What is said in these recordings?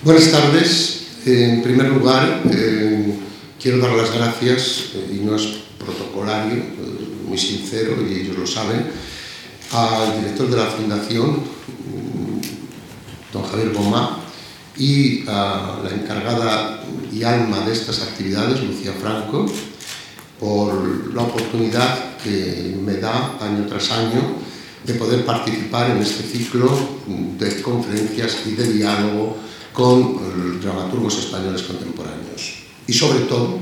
Buenas tardes. En primer lugar, eh, quiero dar las gracias, eh, y no es protocolario, eh, muy sincero, y ellos lo saben, al director de la Fundación, mm, don Javier Gomá, y a la encargada y alma de estas actividades, Lucía Franco, por la oportunidad que me da año tras año de poder participar en este ciclo de conferencias y de diálogo con dramaturgos españoles contemporáneos. Y sobre todo,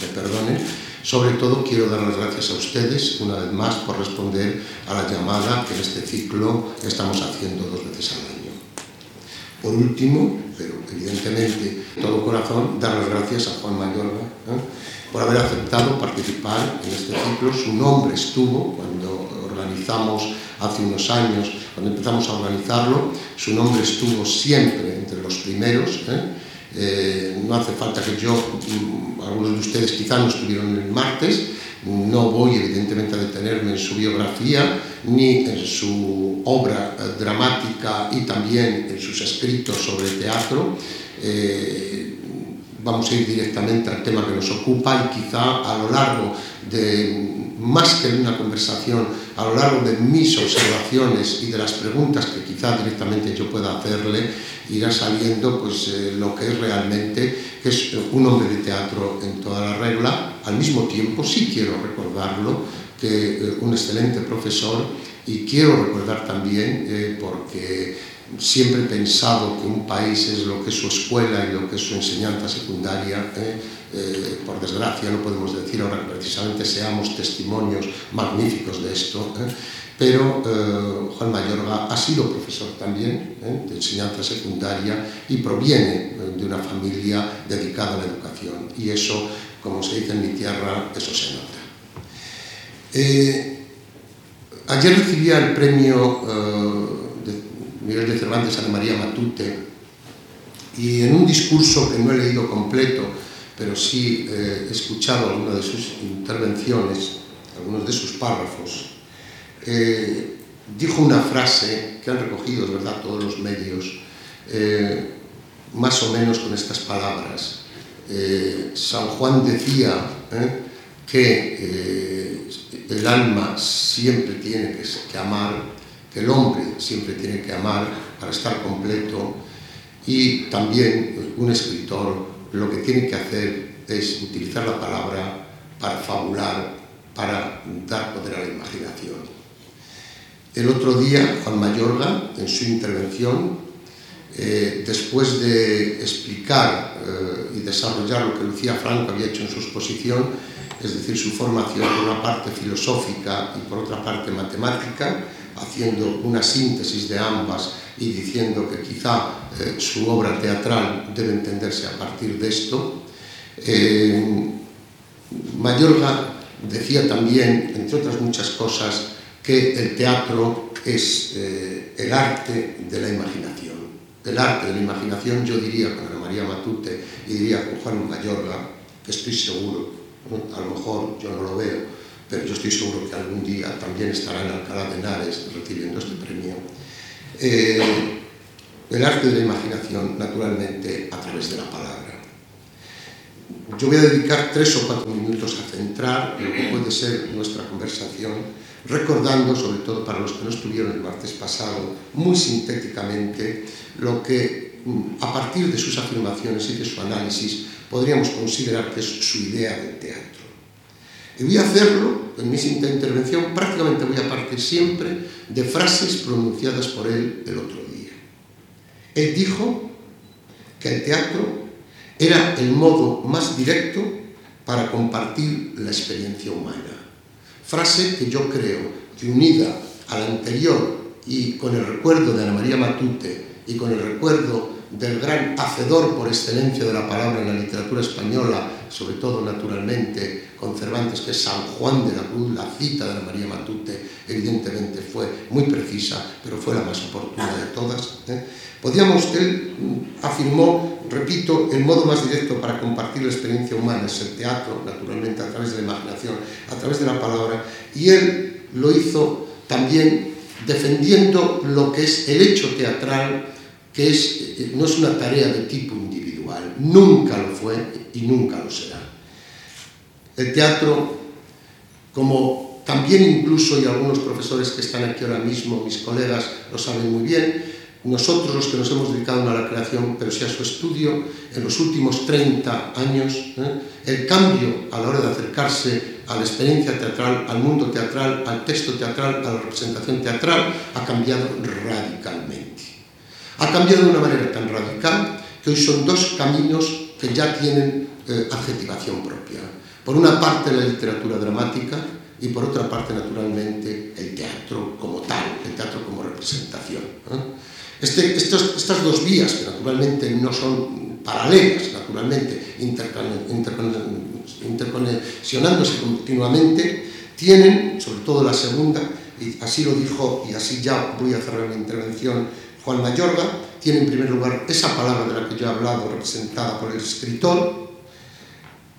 me perdone, sobre todo quiero dar las gracias a ustedes una vez más por responder a la llamada que en este ciclo estamos haciendo dos veces al año. Por último, pero evidentemente de todo corazón, dar las gracias a Juan Mayorga ¿eh? por haber aceptado participar en este ciclo. Su nombre estuvo cuando organizamos hace unos años, cuando empezamos a organizarlo, su nombre estuvo siempre entre los primeros. ¿eh? Eh, no hace falta que yo, mm, algunos de ustedes quizá no estuvieron el martes, no voy evidentemente a detenerme en su biografía ni en su obra eh, dramática y también en sus escritos sobre teatro. Vamos a ir directamente al tema que nos ocupa y quizá a lo largo de más que una conversación, a lo largo de mis observaciones y de las preguntas que quizá directamente yo pueda hacerle, irá saliendo pues, eh, lo que es realmente, es un hombre de teatro en toda la regla. Al mismo tiempo, sí quiero recordarlo, que eh, un excelente profesor y quiero recordar también, eh, porque siempre he pensado que un país es lo que es su escuela y lo que es su enseñanza secundaria, eh, por desgracia no podemos decir ahora que precisamente seamos testimonios magníficos de esto, ¿eh? pero eh, Juan Mayorga ha sido profesor también de enseñanza secundaria y proviene de una familia dedicada a la educación y eso, como se dice en mi tierra, eso se nota. ayer recibía el premio Miguel de Cervantes a María Matute y en un discurso que no he leído completo, pero sí eh, he escuchado algunas de sus intervenciones, algunos de sus párrafos, eh, dijo una frase que han recogido, es verdad, todos los medios, eh, más o menos con estas palabras. San Juan decía que el alma siempre tiene que amar, que el hombre siempre tiene que amar para estar completo y también un escritor lo que tiene que hacer es utilizar la palabra para fabular, para dar poder a la imaginación. El otro día, Juan Mayorga, en su intervención, eh, después de explicar eh, y desarrollar lo que Lucía Franco había hecho en su exposición, es decir, su formación por una parte filosófica y por otra parte matemática, haciendo una síntesis de ambas y diciendo que quizá eh, su obra teatral debe entenderse a partir de esto. Eh, Mayorga decía también, entre otras muchas cosas, que el teatro es eh, el arte de la imaginación. El arte de la imaginación, yo diría con Ana María Matute y diría con Juan Mayorga, que estoy seguro, a lo mejor yo no lo veo, pero yo estoy seguro que algún día también estará en Alcalá de Henares recibiendo este premio. Eh, el arte de la imaginación, naturalmente, a través de la palabra. Yo voy a dedicar tres o cuatro minutos a centrar lo que puede ser nuestra conversación, recordando, sobre todo para los que no estuvieron el martes pasado, muy sintéticamente lo que, mm, a partir de sus afirmaciones y de su análisis, podríamos considerar que es su idea del teatro. Y voy a hacerlo, en mi intervención, prácticamente voy a partir siempre de frases pronunciadas por él el otro día. Él dijo que el teatro era el modo más directo para compartir la experiencia humana. Frase que yo creo que unida a la anterior y con el recuerdo de Ana María Matute y con el recuerdo del gran hacedor por excelencia de la palabra en la literatura española, sobre todo naturalmente con Cervantes, que es San Juan de la Cruz, la cita de la María Matute, evidentemente fue muy precisa, pero fue la más oportuna de todas. ¿eh? Podíamos, él mm, afirmó, repito, el modo más directo para compartir la experiencia humana es el teatro, naturalmente a través de la imaginación, a través de la palabra, y él lo hizo también defendiendo lo que es el hecho teatral que es, no es una tarea de tipo nunca lo fue y nunca lo será. El teatro, como también incluso, y algunos profesores que están aquí ahora mismo, mis colegas, lo saben muy bien, nosotros los que nos hemos dedicado a la creación, pero sí a su estudio, en los últimos 30 años, ¿eh? el cambio a la hora de acercarse a la experiencia teatral, al mundo teatral, al texto teatral, a la representación teatral, ha cambiado radicalmente. Ha cambiado de una manera tan radical que hoy son dos caminos que ya tienen eh, adjetivación propia. Por una parte la literatura dramática y por otra parte, naturalmente, el teatro como tal, el teatro como representación. Este, estas dos vías, que naturalmente no son paralelas, naturalmente, interconexionándose continuamente, tienen, sobre todo la segunda, y así lo dijo, y así ya voy a cerrar la intervención, Juan Mayorga, tiene en primer lugar esa palabra de la que yo he hablado, representada por el escritor.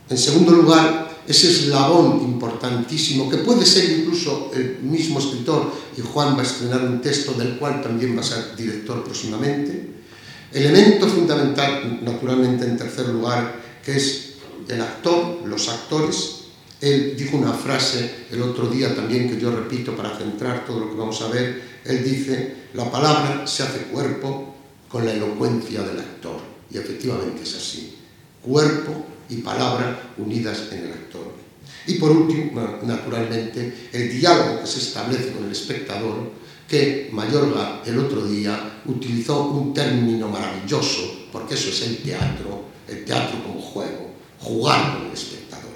En segundo lugar, ese eslabón importantísimo, que puede ser incluso el mismo escritor, y Juan va a estrenar un texto del cual también va a ser director próximamente. Elemento fundamental, naturalmente, en tercer lugar, que es el actor, los actores. Él dijo una frase el otro día también que yo repito para centrar todo lo que vamos a ver. Él dice, la palabra se hace cuerpo con la elocuencia del actor. Y efectivamente es así. Cuerpo y palabra unidas en el actor. Y por último, naturalmente, el diálogo que se establece con el espectador, que Mayorga el otro día utilizó un término maravilloso, porque eso es el teatro, el teatro como juego, jugar con el espectador.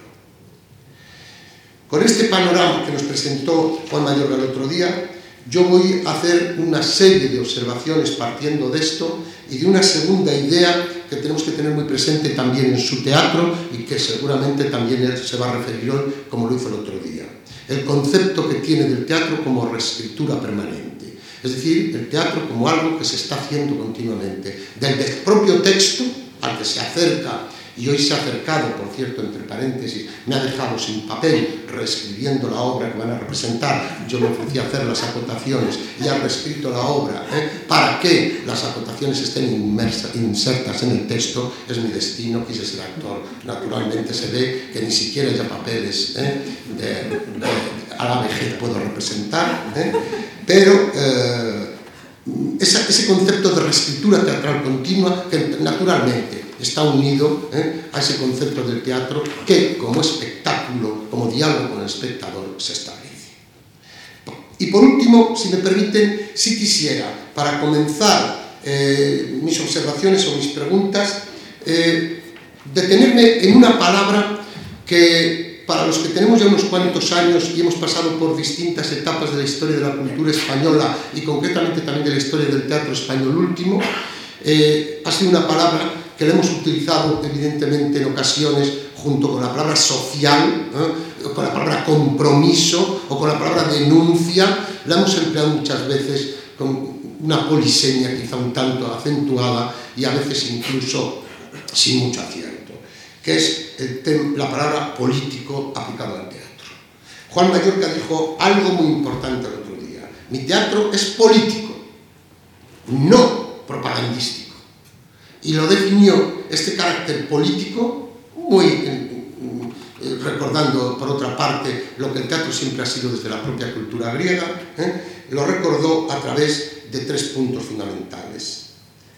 Con este panorama que nos presentó Juan Mayorga el otro día, yo voy a hacer una serie de observaciones partiendo de esto y de una segunda idea que tenemos que tener muy presente también en su teatro y que seguramente también se va a referir hoy como lo hizo el otro día. El concepto que tiene del teatro como reescritura permanente. Es decir, el teatro como algo que se está haciendo continuamente. Del propio texto al que se acerca y hoy se ha acercado, por cierto, entre paréntesis, me ha dejado sin papel reescribiendo la obra que van a representar. Yo me ofrecí a hacer las acotaciones y ha reescrito la obra ¿eh? para que las acotaciones estén insertas en el texto. Es mi destino, quise ser actor. Naturalmente se ve que ni siquiera ya papeles ¿eh? a la vejez puedo representar, ¿eh? pero ese concepto de reescritura teatral continua que naturalmente está unido ¿eh? a ese concepto del teatro que como espectáculo, como diálogo con el espectador se establece. Y por último, si me permiten, si quisiera, para comenzar eh, mis observaciones o mis preguntas, eh, detenerme en una palabra que para los que tenemos ya unos cuantos años y hemos pasado por distintas etapas de la historia de la cultura española y concretamente también de la historia del teatro español último, ha sido una palabra que la hemos utilizado evidentemente en ocasiones junto con la palabra social, con la palabra compromiso o con la palabra denuncia, la hemos empleado muchas veces con una polisemia quizá un tanto acentuada y a veces incluso sin mucho acierto, que es la palabra político aplicado al teatro. Juan Mallorca dijo algo muy importante el otro día, mi teatro es político, no propagandístico y lo definió este carácter político, muy eh, recordando por otra parte lo que el teatro siempre ha sido desde la propia cultura griega, ¿eh? lo recordó a través de tres puntos fundamentales.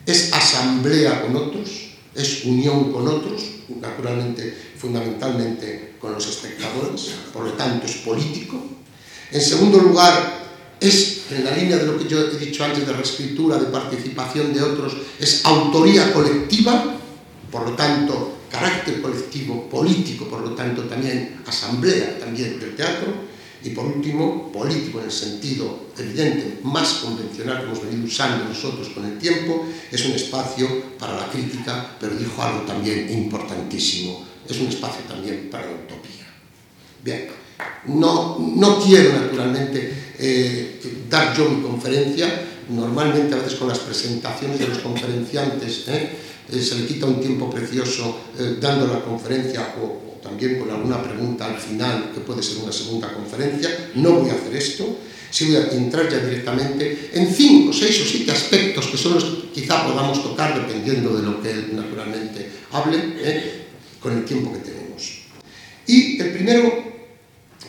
Es asamblea con otros, es unión con otros, naturalmente, fundamentalmente con los espectadores, por lo tanto es político. En segundo lugar, es, en la línea de lo que yo he dicho antes de reescritura, de participación de otros, es autoría colectiva, por lo tanto, carácter colectivo, político, por lo tanto, también asamblea también del teatro, y por último, político en el sentido evidente, más convencional que hemos venido usando nosotros con el tiempo, es un espacio para la crítica, pero dijo algo también importantísimo, es un espacio también para la utopía. Bien, no, no quiero naturalmente eh, dar yo mi conferencia, normalmente a veces con las presentaciones de los conferenciantes ¿eh? Eh, se le quita un tiempo precioso eh, dando la conferencia o, también con alguna pregunta al final, que puede ser una segunda conferencia. No voy a hacer esto, sí voy a entrar ya directamente en cinco, seis o siete aspectos que son los que quizá podamos tocar dependiendo de lo que naturalmente hable, con el tiempo que tenemos. Y el primero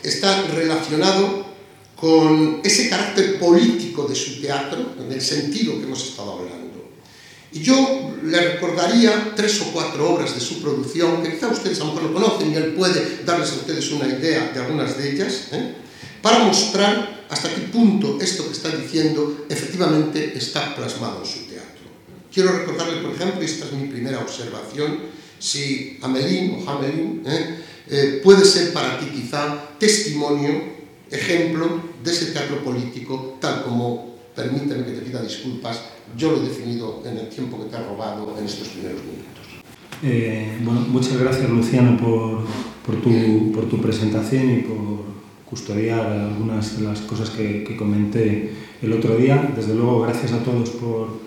está relacionado con ese carácter político de su teatro, en el sentido que hemos estado hablando. Y yo le recordaría tres o cuatro obras de su producción, que quizá ustedes a lo mejor lo conocen y él puede darles a ustedes una idea de algunas de ellas, ¿eh? para mostrar hasta qué punto esto que está diciendo efectivamente está plasmado en su teatro. Quiero recordarle, por ejemplo, y esta es mi primera observación, si Amelín o Hamelin ¿eh? Eh, puede ser para ti quizá testimonio ejemplo de ese teatro político, tal como, permíteme que te pida disculpas, yo lo he definido en el tiempo que te ha robado en estos primeros minutos. Eh, bueno, muchas gracias Luciano por, por, tu, por, tu, presentación y por custodiar algunas de las cosas que, que, comenté el otro día. Desde luego, gracias a todos por,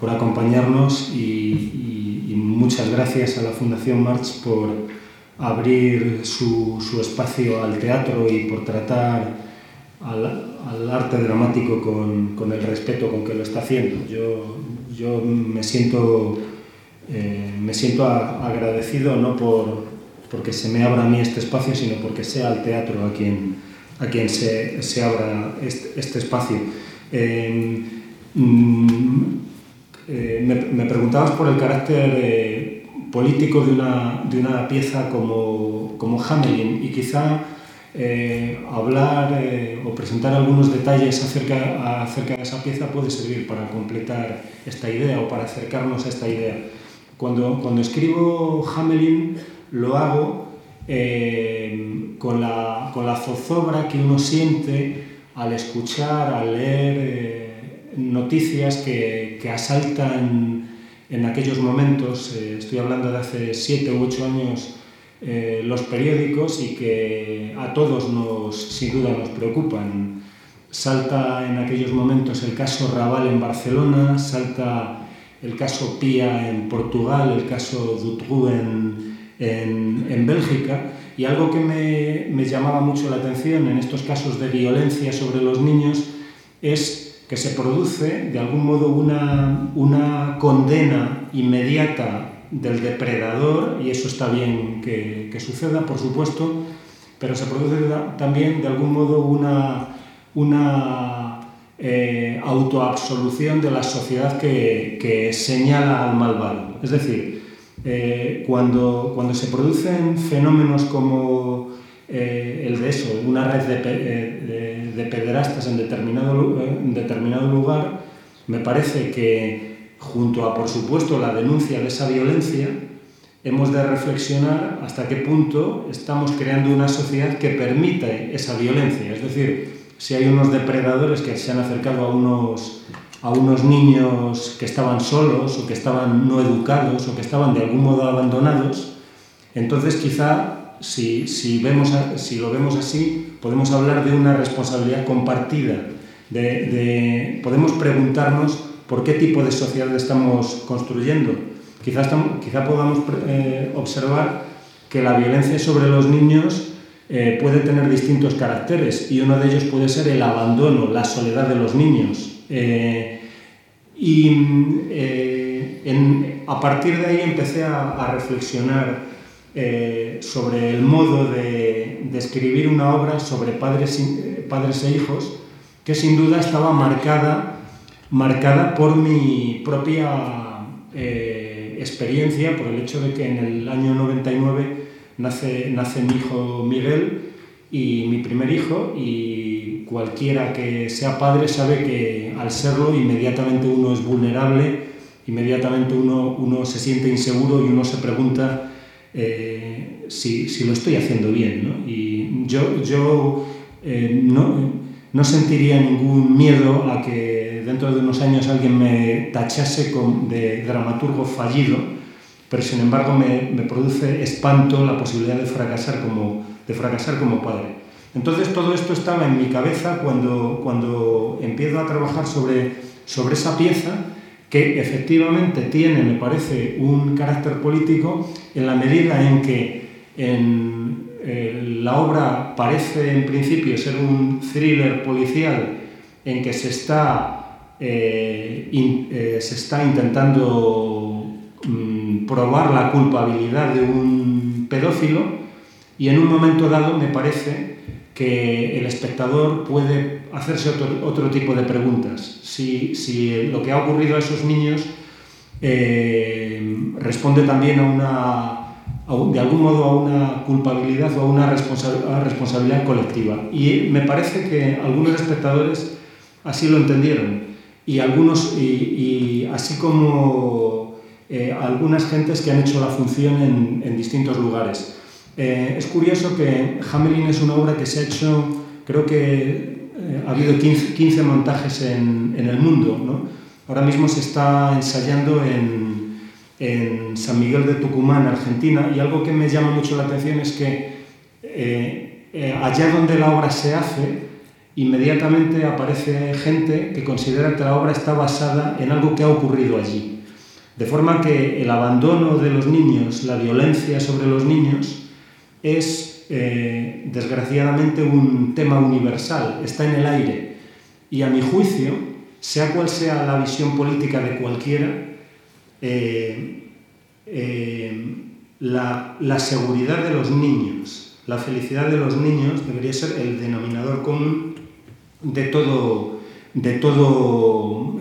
por acompañarnos y, y, y muchas gracias a la Fundación March por abrir su, su, espacio al teatro y por tratar al, al arte dramático con, con, el respeto con que lo está haciendo. Yo, yo me siento, eh, me siento a, agradecido no por, porque se me abra a mí este espacio, sino porque sea el teatro a quien, a quien se, se abra este, este espacio. Eh, mm, eh, me, me, preguntabas por el carácter político de una, de una pieza como, como Hamelin y quizá eh, hablar eh, o presentar algunos detalles acerca, acerca de esa pieza puede servir para completar esta idea o para acercarnos a esta idea. Cuando, cuando escribo Hamelin lo hago eh, con, la, con la zozobra que uno siente al escuchar, al leer noticias que, que asaltan en aquellos momentos, eh, estoy hablando de hace siete u ocho años, eh, los periódicos y que a todos nos, sin duda nos preocupan. Salta en aquellos momentos el caso Raval en Barcelona, salta el caso Pia en Portugal, el caso Dutroux en, en, en, Bélgica, y algo que me, me llamaba mucho la atención en estos casos de violencia sobre los niños es que se produce de algún modo una, una condena inmediata del depredador, y eso está bien que, que, suceda, por supuesto, pero se produce también de algún modo una, una eh, autoabsolución de la sociedad que, que, señala al malvado. Es decir, eh, cuando, cuando se producen fenómenos como eh, el de eso, una red de, de, de pederastas en determinado, en determinado lugar, me parece que junto a, por supuesto, la denuncia de esa violencia, hemos de reflexionar hasta qué punto estamos creando una sociedad que permite esa violencia. Es decir, si hay unos depredadores que se han acercado a unos, a unos niños que estaban solos o que estaban no educados o que estaban de algún modo abandonados, entonces quizá si, si, vemos, si lo vemos así, podemos hablar de una responsabilidad compartida. De, de, podemos preguntarnos por qué tipo de sociedad estamos construyendo. Quizá, estamos, quizá podamos eh, observar que la violencia sobre los niños eh, puede tener distintos caracteres y uno de ellos puede ser el abandono, la soledad de los niños. Eh, y eh, en, a partir de ahí empecé a, a reflexionar eh, sobre el modo de, de, escribir una obra sobre padres, padres e hijos que sin duda estaba marcada, marcada por mi propia eh, experiencia, por el hecho de que en el año 99 nace, nace mi hijo Miguel y mi primer hijo y cualquiera que sea padre sabe que al serlo inmediatamente uno es vulnerable, inmediatamente uno, uno se siente inseguro y uno se pregunta eh, si, si, lo estoy haciendo bien. ¿no? Y yo, yo eh, no, no, sentiría ningún miedo a que dentro de unos años alguien me tachase de dramaturgo fallido, pero sin embargo me, me, produce espanto la posibilidad de fracasar como, de fracasar como padre. Entonces todo esto estaba en mi cabeza cuando, cuando empiezo a trabajar sobre, sobre esa pieza que efectivamente tiene, me parece, un carácter político en la medida en que en, eh, la obra parece en principio ser un thriller policial en que se está, eh, eh, se está intentando mm, probar la culpabilidad de un pedófilo y en un momento dado me parece que el espectador puede hacerse otro, tipo de preguntas. Si, si, lo que ha ocurrido a esos niños responde también a una de algún modo a una culpabilidad o a una responsabilidad colectiva. Y me parece que algunos espectadores así lo entendieron y, algunos, y, así como eh, algunas gentes que han hecho la función en, distintos lugares. Eh, es curioso que Hamelin es una obra que se ha hecho, creo que eh, ha habido 15, 15 montajes en, en, el mundo. ¿no? Ahora mismo se está ensayando en, en San Miguel de Tucumán, Argentina, y algo que me llama mucho la atención es que eh, eh, allá donde la obra se hace, inmediatamente aparece gente que considera que la obra está basada en algo que ha ocurrido allí. De forma que el abandono de los niños, la violencia sobre los niños, es eh, desgraciadamente un tema universal, está en el aire. Y a mi juicio, sea cual sea la visión política de cualquiera, eh, eh, la, seguridad de los niños, la felicidad de los niños debería ser el denominador común de todo, de todo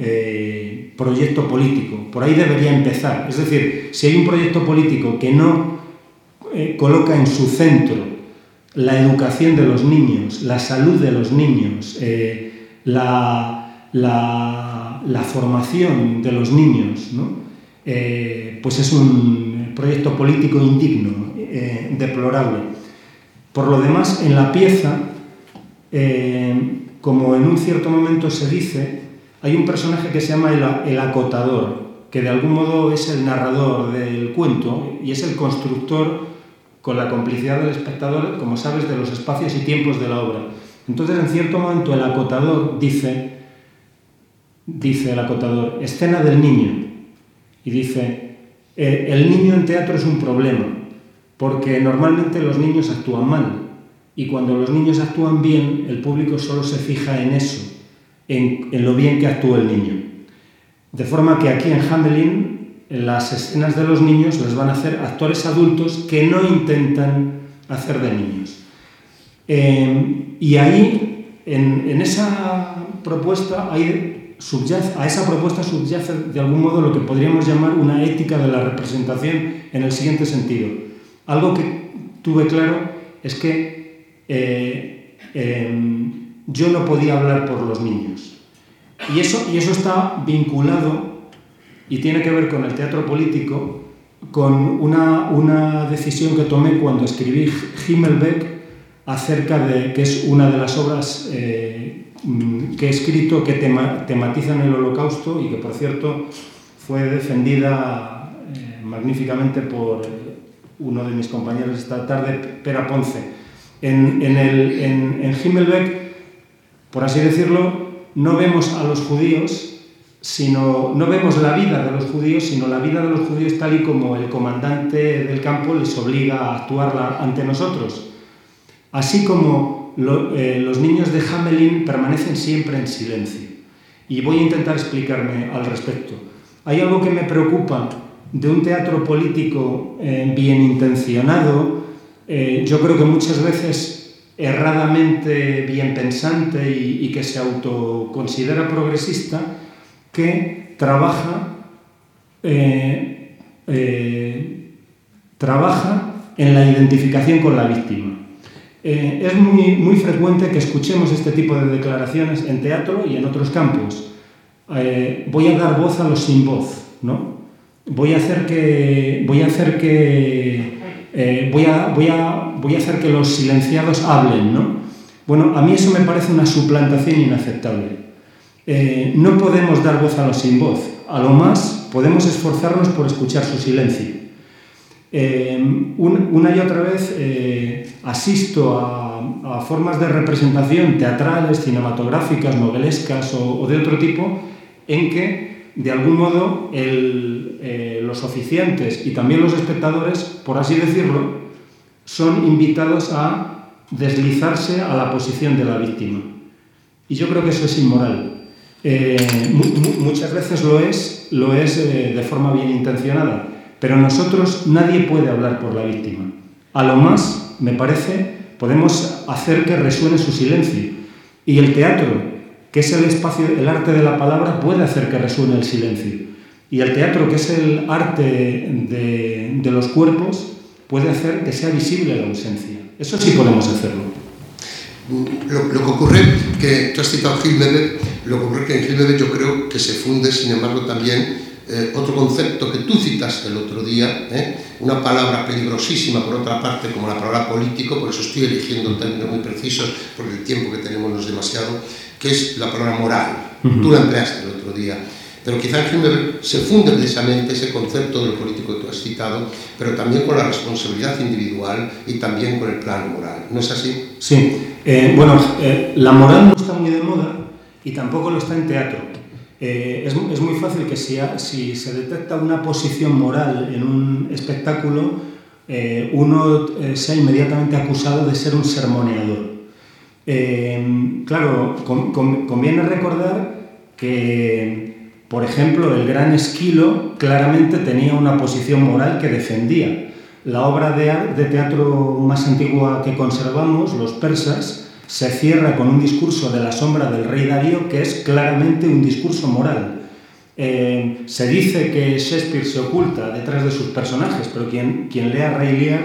proyecto político. Por ahí debería empezar. Es decir, si hay un proyecto político que no coloca en su centro la educación de los niños, la salud de los niños, la, la, formación de los niños, ¿no? Eh, pues es un proyecto político indigno, eh, deplorable. Por lo demás, en la pieza, eh, como en un cierto momento se dice, hay un personaje que se llama el, acotador, que de algún modo es el narrador del cuento y es el constructor con la complicidad del espectador, como sabes, de los espacios y tiempos de la obra. Entonces, en cierto momento, el acotador dice, dice el acotador, escena del niño, y dice, eh, el niño en teatro es un problema, porque normalmente los niños actúan mal, y cuando los niños actúan bien, el público solo se fija en eso, en, lo bien que actúa el niño. De forma que aquí en Hamelin, en las escenas de los niños les van a hacer actores adultos que no intentan hacer de niños. Eh, y ahí, en, esa propuesta, hay a esa propuesta subyace de algún modo lo que podríamos llamar una ética de la representación en el siguiente sentido. Algo que tuve claro es que eh, em, yo no podía hablar por los niños. Y eso, y eso está vinculado y tiene que ver con el teatro político, con una, una decisión que tomé cuando escribí Himmelbeck acerca de, que es una de las obras eh, que he escrito que tematizan el holocausto y que, por cierto, fue defendida eh, magníficamente por uno de mis compañeros esta tarde, Pera Ponce. En, en, Himmelbeck, por así decirlo, no vemos a los judíos, sino, no vemos la vida de los judíos, sino la vida de los judíos tal y como el comandante del campo les obliga a actuar ante nosotros. Así como eh, los niños de Hamelin permanecen siempre en silencio. Y voy a intentar explicarme al respecto. Hay algo que me preocupa de un teatro político eh, bien intencionado, eh, yo creo que muchas veces erradamente bien pensante y, que se autoconsidera progresista, que trabaja, trabaja en la identificación con la víctima. Eh, es muy, muy frecuente que escuchemos este tipo de declaraciones en teatro y en otros campos. Eh, voy a dar voz a los sin voz, ¿no? Voy a hacer que, voy a hacer que, eh, voy, a, voy, a, voy a hacer que los silenciados hablen, ¿no? Bueno, a mí eso me parece una suplantación inaceptable. No podemos dar voz a los sin voz. A lo más podemos esforzarnos por escuchar su silencio. Em, una y otra vez eh, asisto a, formas de representación teatrales, cinematográficas, novelescas o, de otro tipo en que, de algún modo, eh, los oficiantes y también los espectadores, por así decirlo, son invitados a deslizarse a la posición de la víctima. Y yo creo que eso es inmoral. Eh, muchas veces lo es, lo es eh, de forma bien intencionada, pero nosotros nadie puede hablar por la víctima. A lo más, me parece, podemos hacer que resuene su silencio. Y el teatro, que es el espacio, el arte de la palabra, puede hacer que resuene el silencio. Y el teatro, que es el arte de, de los cuerpos, puede hacer que sea visible la ausencia. Eso sí podemos hacerlo. Lo, que ocurre, que tú has citado Gilbert, lo que ocurre que en Gilbert yo creo que se funde, sin embargo, también eh, otro concepto que tú citaste el otro día, ¿eh? una palabra peligrosísima por otra parte como la palabra político, por eso estoy eligiendo términos muy precisos, porque el tiempo que tenemos no es demasiado, que es la palabra moral. Tú la empleaste el otro día. Pero quizá en se funde precisamente ese concepto del político que tú has citado, pero también con la responsabilidad individual y también con el plano moral. ¿No es así? Sí. Eh, bueno, eh, la moral no está muy de moda y tampoco lo está en teatro. Eh, es, muy fácil que si, se detecta una posición moral en un espectáculo, uno sea inmediatamente acusado de ser un sermoneador. claro, conviene recordar que por ejemplo, el gran Esquilo claramente tenía una posición moral que defendía. La obra de, teatro más antigua que conservamos, Los persas, se cierra con un discurso de la sombra del rey Darío que es claramente un discurso moral. Eh, se dice que Shakespeare se oculta detrás de sus personajes, pero quien, quien lea Rey Lear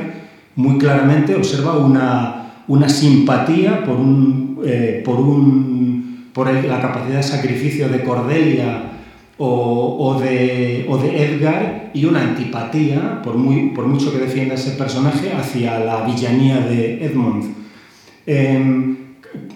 muy claramente observa una, una simpatía por, un, eh, por, un, por la capacidad de sacrificio de Cordelia o, de, Edgar y una antipatía, por, muy, por mucho que defienda ese personaje, hacia la villanía de Edmund. Em,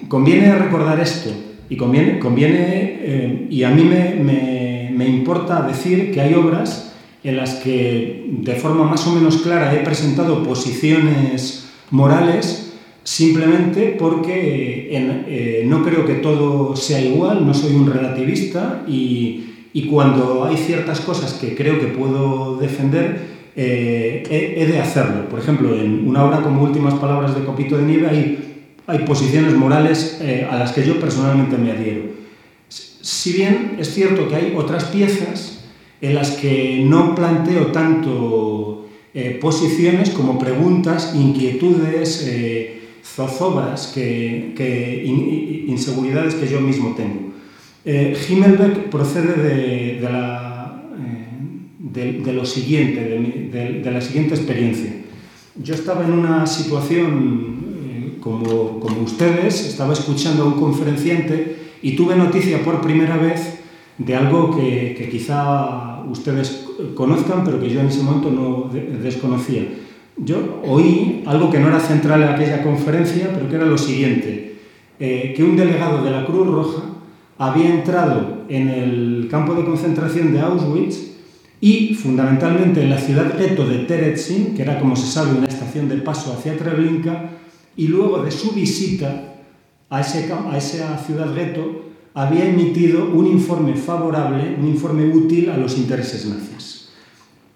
conviene recordar esto y conviene, conviene em, y a mí me, me, importa decir que hay obras en las que de forma más o menos clara he presentado posiciones morales simplemente porque eh, no creo que todo sea igual, no soy un relativista y, y cuando hay ciertas cosas que creo que puedo defender, eh, he, de hacerlo. Por ejemplo, en una obra como Últimas Palabras de Copito de Nieve hay, hay posiciones morales eh, a las que yo personalmente me adhiero. Si bien es cierto que hay otras piezas en las que no planteo tanto eh, posiciones como preguntas, inquietudes, zozobras, que, que inseguridades que yo mismo tengo. Eh, Himmelberg procede de, la, eh, de, lo siguiente, de, la siguiente experiencia. Yo estaba en una situación eh, como, como, ustedes, estaba escuchando a un conferenciante y tuve noticia por primera vez de algo que, que quizá ustedes conozcan, pero que yo en ese momento no desconocía. Yo oí algo que no era central en aquella conferencia, pero que era lo siguiente, que un delegado de la Cruz Roja había entrado en el campo de concentración de Auschwitz y fundamentalmente en la ciudad gueto de Terezin, que era como se sabe una estación de paso hacia Treblinka, y luego de su visita a, ese, a esa ciudad gueto había emitido un informe favorable, un informe útil a los intereses nazis.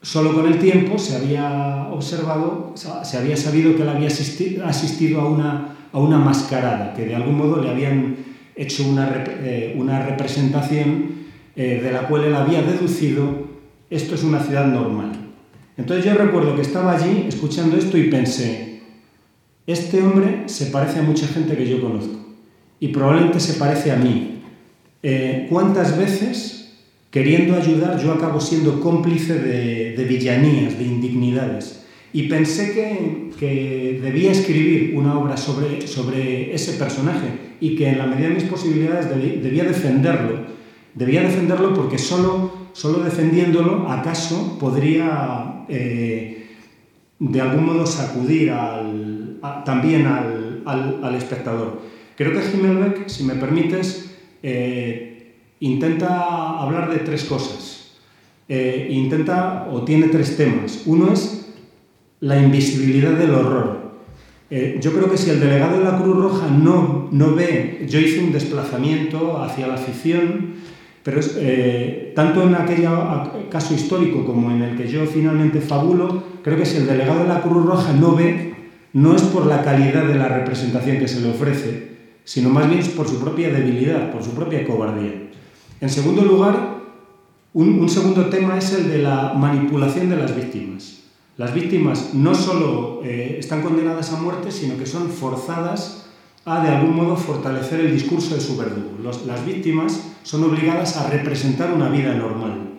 Solo con el tiempo se había observado, se había sabido que él había asistido a una, a una mascarada, que de algún modo le habían hecho una, eh, una representación eh, de la cual él había deducido esto es una ciudad normal. Entonces yo recuerdo que estaba allí escuchando esto y pensé, este hombre se parece a mucha gente que yo conozco y probablemente se parece a mí. Eh, ¿Cuántas veces, queriendo ayudar, yo acabo siendo cómplice de, de villanías, de indignidades? Y pensé que, que, debía escribir una obra sobre, sobre ese personaje y que en la medida de mis posibilidades debía defenderlo. Debía defenderlo porque solo, solo defendiéndolo, acaso podría eh, de algún modo sacudir al, también al, al, espectador. Creo que Himmelbeck, si me permites, eh, intenta hablar de tres cosas. Eh, intenta o tiene tres temas. Uno es la invisibilidad del horror. Eh, yo creo que si el delegado de la Cruz Roja no, no ve, yo hice un desplazamiento hacia la ficción Pero eh, tanto en aquel caso histórico como en el que yo finalmente fabulo, creo que si el delegado de la Cruz Roja no ve, no es por la calidad de la representación que se le ofrece, sino más bien por su propia debilidad, por su propia cobardía. En segundo lugar, un, segundo tema es el de la manipulación de las víctimas. Las víctimas no solo eh, están condenadas a muerte, sino que son forzadas a de algún modo fortalecer el discurso de su verdugo. las víctimas son obligadas a representar una vida normal.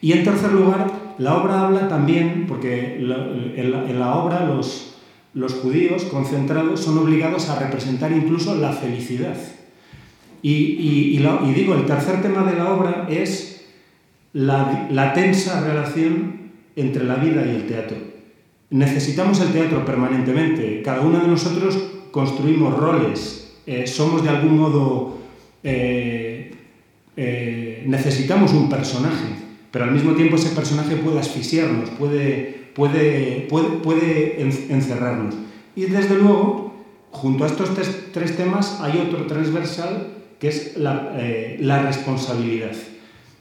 Y en tercer lugar, la obra habla también, porque en la, obra los, los judíos concentrados son obligados a representar incluso la felicidad. Y, y, digo, el tercer tema de la obra es la, la tensa relación entre la vida y el teatro. Necesitamos el teatro permanentemente. Cada uno de nosotros construimos roles, eh, somos de algún modo, eh, eh, necesitamos un personaje, pero al mismo tiempo ese personaje puede asfixiarnos, puede, puede, puede, encerrarnos. Y desde luego, junto a estos tres, temas hay otro transversal que es la, responsabilidad.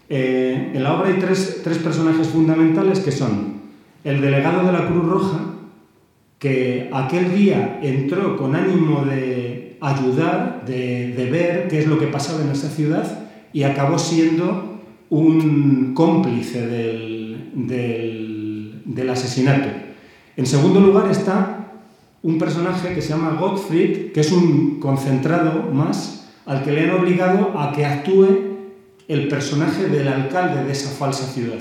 En la obra hay tres, tres personajes fundamentales que son el delegado de la Cruz Roja, que aquel día entró con ánimo de ayudar, de, ver qué es lo que pasaba en esa ciudad y acabó siendo un cómplice del, del, asesinato. En segundo lugar está un personaje que se llama Gottfried, que es un concentrado más, al que le han obligado a que actúe el personaje del alcalde de esa falsa ciudad.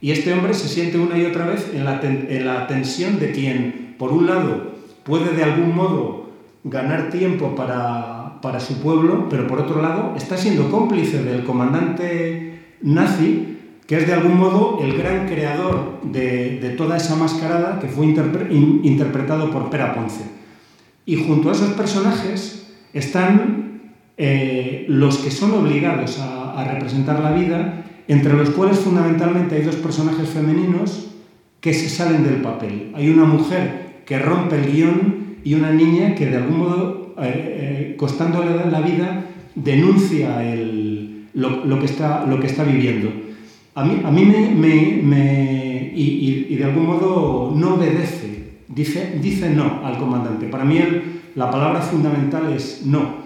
Y este hombre se siente una y otra vez en la, en la tensión de quien por un lado, puede de algún modo ganar tiempo para, su pueblo, pero por otro lado, está siendo cómplice del comandante nazi, que es de algún modo el gran creador de, toda esa mascarada que fue interpretado por Pera Ponce. Y junto a esos personajes están eh, los que son obligados a, a representar la vida, entre los cuales fundamentalmente hay dos personajes femeninos que se salen del papel. Hay una mujer que rompe el guion y una niña que de algún modo, eh, eh, costándole la vida, denuncia lo, que está, lo que está viviendo. A mí, a mí me, y, de algún modo no obedece, dice, dice no al comandante. Para mí la palabra fundamental es no.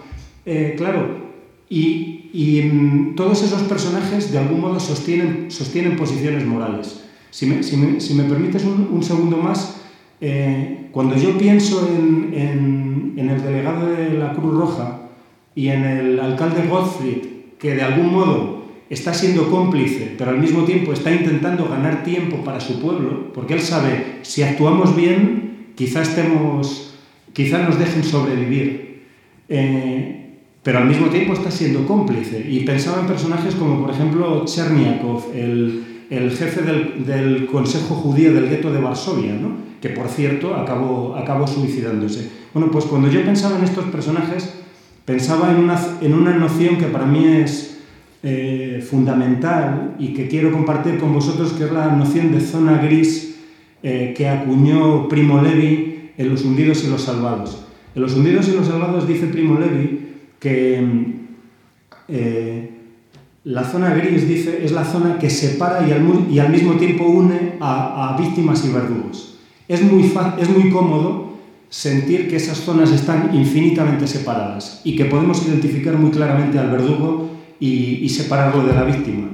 Eh, claro, y, mm, todos esos personajes de algún modo sostienen, sostienen posiciones morales. Si me, si me, permites un, un segundo más, eh, cuando yo pienso en, el delegado de la Cruz Roja y en el alcalde Gottfried, que de algún modo está siendo cómplice, pero al mismo tiempo está intentando ganar tiempo para su pueblo, porque él sabe, si actuamos bien, quizás estemos, quizás nos dejen sobrevivir. Eh, pero al mismo tiempo está siendo cómplice. Y pensaba en personajes como, por ejemplo, Cherniakov, el, jefe del, del, Consejo Judío del gueto de Varsovia, ¿no? que por cierto acabó, acabó suicidándose. Bueno, pues cuando yo pensaba en estos personajes, pensaba en una, en una noción que para mí es eh, fundamental y que quiero compartir con vosotros, que es la noción de zona gris eh, que acuñó Primo Levi en Los hundidos y los salvados. En Los hundidos y los salvados dice Primo Levi que eh, la zona gris dice, es la zona que separa y al, y al mismo tiempo une a, a víctimas y verdugos. Es muy, es muy cómodo sentir que esas zonas están infinitamente separadas y que podemos identificar muy claramente al verdugo y, separarlo de la víctima.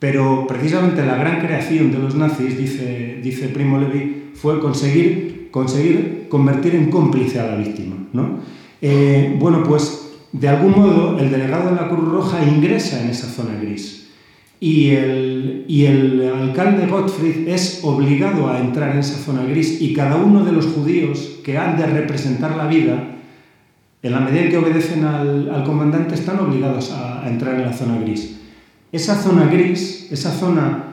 Pero precisamente la gran creación de los nazis, dice, dice Primo Levi, fue conseguir, conseguir convertir en cómplice a la víctima. ¿no? Eh, bueno, pues de algún modo el delegado de la Cruz Roja ingresa en esa zona gris y el, y el alcalde Gottfried es obligado a entrar en esa zona gris y cada uno de los judíos que han de representar la vida, en la medida en que obedecen al, comandante, están obligados a, entrar en la zona gris. Esa zona gris, esa zona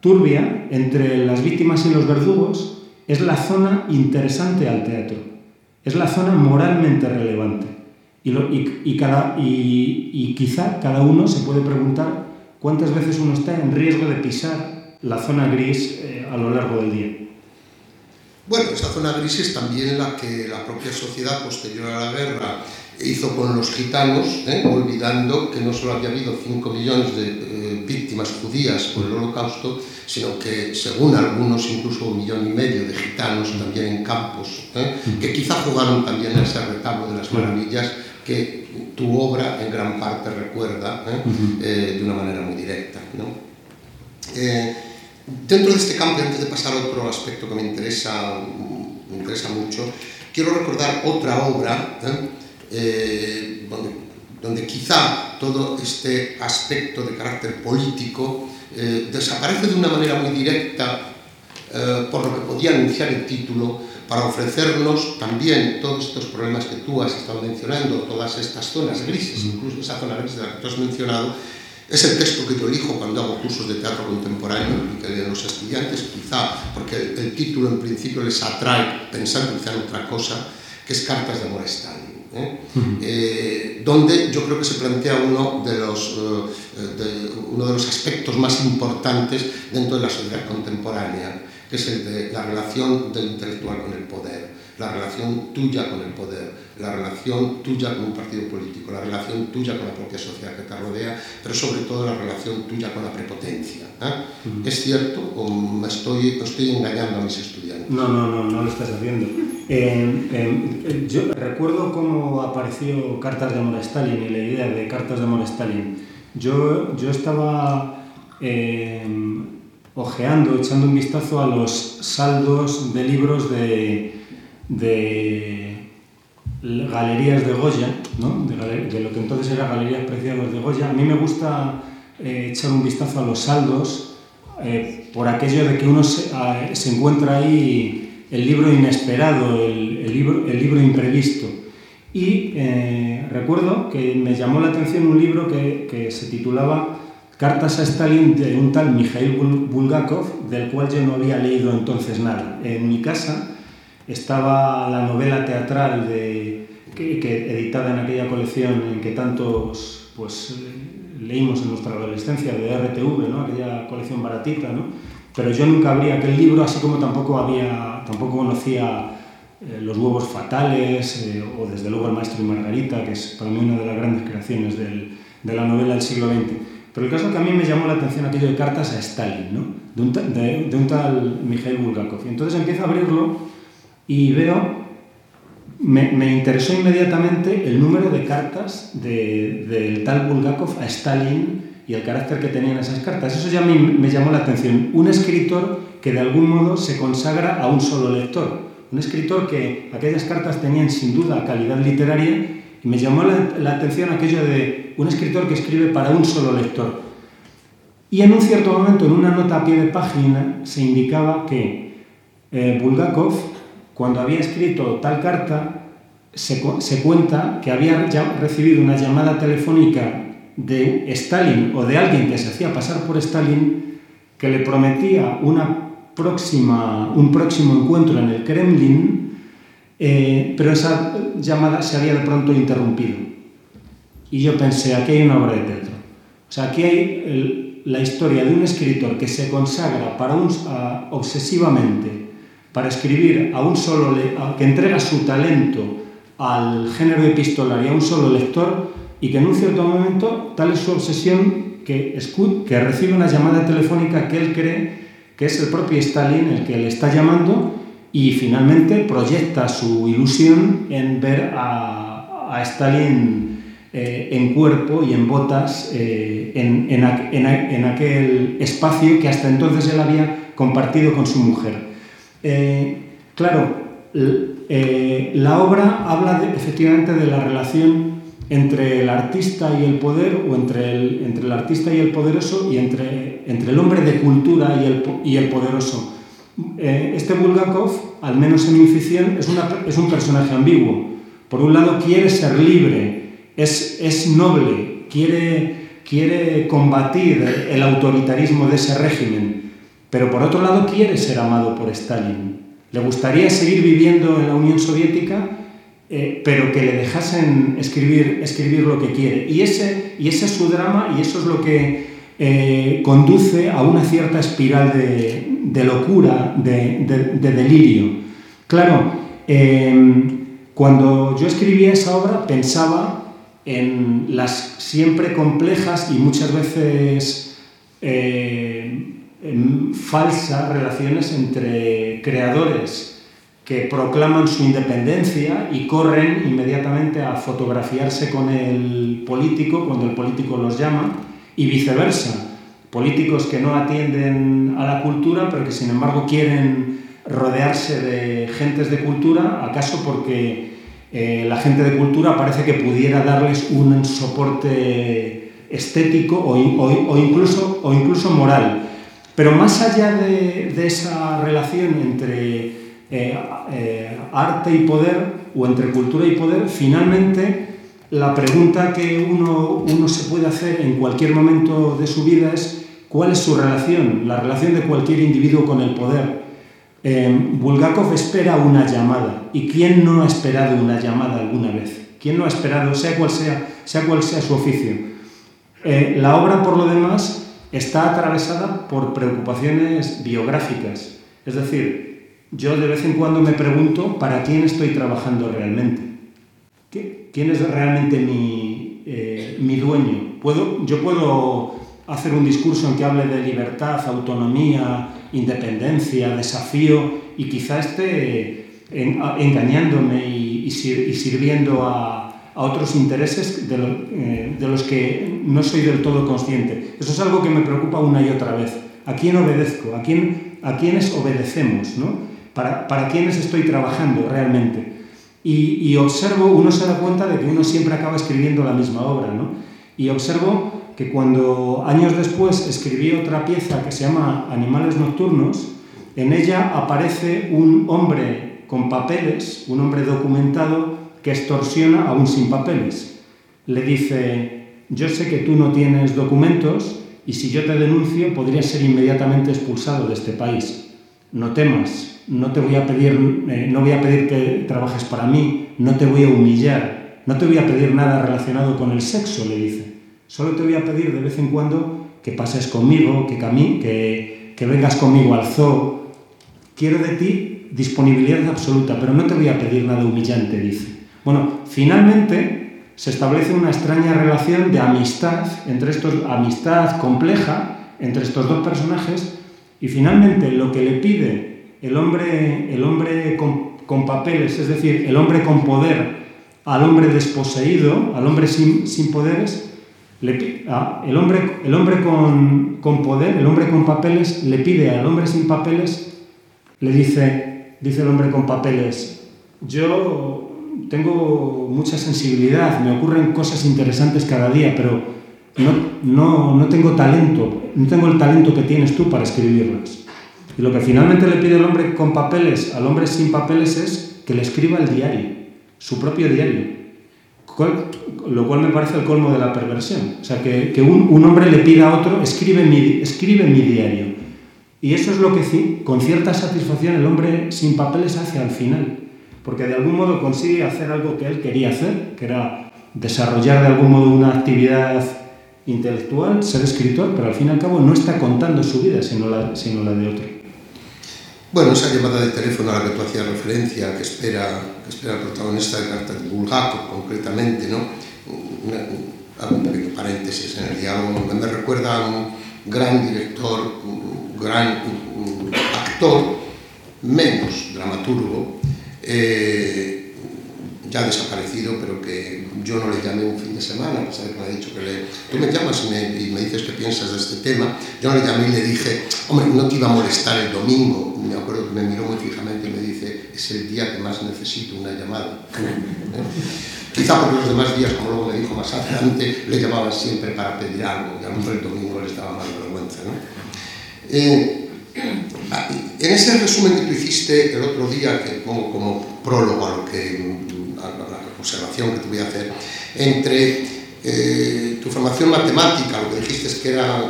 turbia entre las víctimas y los verdugos, es la zona interesante al teatro, es la zona moralmente relevante. Y, y, cada, y quizá cada uno se puede preguntar ¿Cuántas veces uno está en riesgo de pisar la zona gris eh, a lo largo del día? Bueno, esa zona gris es también la que la propia sociedad posterior a la guerra hizo con los gitanos, ¿eh? olvidando que no solo había habido 5 millones de eh, víctimas judías por el holocausto, sino que según algunos incluso un millón y medio de gitanos también en campos, ¿eh? que quizá jugaron también a ese retablo de las maravillas que tu obra en gran parte recuerda de una manera muy directa. dentro de este campo, antes de pasar a otro aspecto que me interesa, me interesa mucho, quiero recordar otra obra eh, donde, quizá todo este aspecto de carácter político eh, desaparece de una manera muy directa eh, por lo que podía anunciar el título para ofrecernos también todos estos problemas que tú has estado mencionando, todas estas zonas grises, incluso esa zona gris de la que tú has mencionado, es el texto que yo elijo cuando hago cursos de teatro contemporáneo y que los estudiantes, quizá porque el, el, título en principio les atrae pensando quizá en otra cosa, que es Cartas de amor. ¿eh? Eh, donde yo creo que se plantea uno de, los, eh, uno de los aspectos más importantes dentro de la sociedad contemporánea, que es el de la relación del intelectual con el poder la relación tuya con el poder, la relación tuya con un partido político, la relación tuya con la propia sociedad que te rodea, pero sobre todo la relación tuya con la prepotencia. ¿eh? ¿Es cierto o me estoy, estoy engañando a mis estudiantes? No, no, no, no lo estás haciendo. yo recuerdo cómo apareció Cartas de Amor a Stalin y la idea de Cartas de Amor a Stalin. Yo, yo estaba em, ojeando, echando un vistazo a los saldos de libros de de galerías de Goya, ¿no? de, lo que entonces era Galerías Preciadas de Goya. A mí me gusta eh, echar un vistazo a los saldos eh, por aquello de que uno se, encuentra ahí el libro inesperado, el, libro, el libro imprevisto. Y eh, recuerdo que me llamó la atención un libro que, se titulaba Cartas a Stalin de un tal Mikhail Bulgakov, del cual yo no había leído entonces nada. En mi casa estaba la novela teatral de, que, editada en aquella colección en que tantos pues, leímos en nuestra adolescencia de RTV, ¿no? aquella colección baratita, ¿no? pero yo nunca abría aquel libro, así como tampoco, había, tampoco conocía eh, Los huevos fatales eh, o desde luego El maestro y Margarita, que es para mí una de las grandes creaciones del, de la novela del siglo XX. Pero el caso que a mí me llamó la atención aquello de cartas a Stalin, ¿no? de, un, de, de un tal Mikhail Bulgakov. Y entonces empiezo a abrirlo y veo, me, interesó inmediatamente el número de cartas del tal Bulgakov a Stalin y el carácter que tenían esas cartas. Eso ya me, me llamó la atención. Un escritor que de algún modo se consagra a un solo lector. Un escritor que aquellas cartas tenían sin duda calidad literaria me llamó la, la, atención aquello de un escritor que escribe para un solo lector. Y en un cierto momento, en una nota a pie de página, se indicaba que eh, Bulgakov cuando había escrito tal carta, se, cuenta que había recibido una llamada telefónica de Stalin o de alguien que se hacía pasar por Stalin que le prometía una próxima, un próximo encuentro en el Kremlin, eh, pero esa llamada se había de pronto interrumpido. Y yo pensé, aquí hay una obra de teatro. O sea, aquí hay la historia de un escritor que se consagra para un, obsesivamente para escribir a un solo que entrega su talento al género epistolar y a un solo lector y que en un cierto momento tal es su obsesión que, que recibe una llamada telefónica que él cree que es el propio Stalin el que le está llamando y finalmente proyecta su ilusión en ver a, Stalin eh, en cuerpo y en botas eh, en, en aquel espacio que hasta entonces él había compartido con su mujer. Eh, claro, la obra habla efectivamente de la relación entre el artista y el poder, o entre el, entre el artista y el poderoso, y entre, entre el hombre de cultura y el, y el poderoso. Eh, este Bulgakov, al menos en mi ficción, es, una, es, un personaje ambiguo. Por un lado quiere ser libre, es, es noble, quiere, quiere combatir el autoritarismo de ese régimen, pero por otro lado quiere ser amado por Stalin. Le gustaría seguir viviendo en la Unión Soviética, eh, pero que le dejasen escribir, escribir lo que quiere. Y ese, y ese es su drama y eso es lo que eh, conduce a una cierta espiral de, locura, de, delirio. Claro, em, cuando yo escribía esa obra pensaba en las siempre complejas y muchas veces eh, falsas relaciones entre creadores que proclaman su independencia y corren inmediatamente a fotografiarse con el político cuando el político los llama y viceversa. Políticos que no atienden a la cultura pero que sin embargo quieren rodearse de gentes de cultura, acaso porque eh, la gente de cultura parece que pudiera darles un soporte estético o, o, incluso, o incluso moral. Pero más allá de, esa relación entre eh, eh, arte y poder o entre cultura y poder, finalmente la pregunta que uno, uno se puede hacer en cualquier momento de su vida es cuál es su relación, la relación de cualquier individuo con el poder. Eh, Bulgakov espera una llamada. ¿Y quién no ha esperado una llamada alguna vez? ¿Quién no ha esperado, sea cual sea, sea, cual sea su oficio? la obra, por lo demás, está atravesada por preocupaciones biográficas. Es decir, yo de vez en cuando me pregunto para quién estoy trabajando realmente. ¿Quién es realmente mi, eh, mi dueño? ¿Puedo, yo puedo hacer un discurso en que hable de libertad, autonomía, independencia, desafío y quizá esté engañándome y, sirviendo a, otros intereses de, eh, de, los que no soy del todo consciente. Eso es algo que me preocupa una y otra vez. ¿A quién obedezco? ¿A, quién, a quiénes obedecemos? ¿no? para, para quiénes estoy trabajando realmente. Y, observo, uno se da cuenta de que uno siempre acaba escribiendo la misma obra, ¿no? Y observo que cuando años después escribí otra pieza que se llama Animales Nocturnos, en ella aparece un hombre con papeles, un hombre documentado que extorsiona a un sin papeles. Le dice, yo sé que tú no tienes documentos y si yo te denuncio podrías ser inmediatamente expulsado de este país. No temas, no te voy a pedir, eh, no voy a pedir que trabajes para mí, no te voy a humillar, no te voy a pedir nada relacionado con el sexo, le dice. Solo te voy a pedir de vez en cuando que pases conmigo, que, que, vengas conmigo al zoo. Quiero de ti disponibilidad absoluta, pero no te voy a pedir nada humillante, dice. Bueno, finalmente se establece una extraña relación de amistad entre estos, amistad compleja entre estos dos personajes y finalmente lo que le pide el hombre, el hombre con, papeles, es decir, el hombre con poder al hombre desposeído, al hombre sin, poderes, el hombre, el hombre con, con, poder, el hombre con papeles, le pide al hombre sin papeles, le dice, dice el hombre con papeles, yo tengo mucha sensibilidad, me ocurren cosas interesantes cada día, pero no, no, no tengo talento, no tengo el talento que tienes tú para escribirlas. Y lo que finalmente le pide el hombre con papeles al hombre sin papeles es que le escriba el diario, su propio diario. Lo cual me parece el colmo de la perversión. O sea, que, que un, un, hombre le pida a otro, escribe mi, escribe mi diario. Y eso es lo que con cierta satisfacción el hombre sin papeles hace al final. Porque de algún modo consigue hacer algo que él quería hacer, que era desarrollar de algún modo una actividad intelectual, ser escritor, pero al fin y al cabo no está contando su vida, sino la, sino la de otro. Bueno, esa llamada de teléfono a la que tú hacías referencia, que espera, espera o protagonista de carta de Bulgakov, concretamente, ¿no? Una, un pequeno paréntesis, en realidad me recuerda a un gran director, un gran un actor, menos dramaturgo, eh, ya desaparecido, pero que yo no le llamé un fin de semana, a pesar que me ha dicho que le... Tú me llamas y me, dices qué piensas de este tema. Yo no le llamé y le dije, hombre, no te iba a molestar el domingo. Me acuerdo que me miró muy fijamente y me dice, es el día que más necesito una llamada. Quizá porque los demás días, como luego me dijo más adelante, le llamaban siempre para pedir algo y a lo mejor el domingo le estaba más vergüenza. ¿no? Eh, en ese resumen que tú hiciste el otro día, que pongo como prólogo a lo que observación que te voy a hacer, entre eh, tu formación matemática, lo que dijiste es que era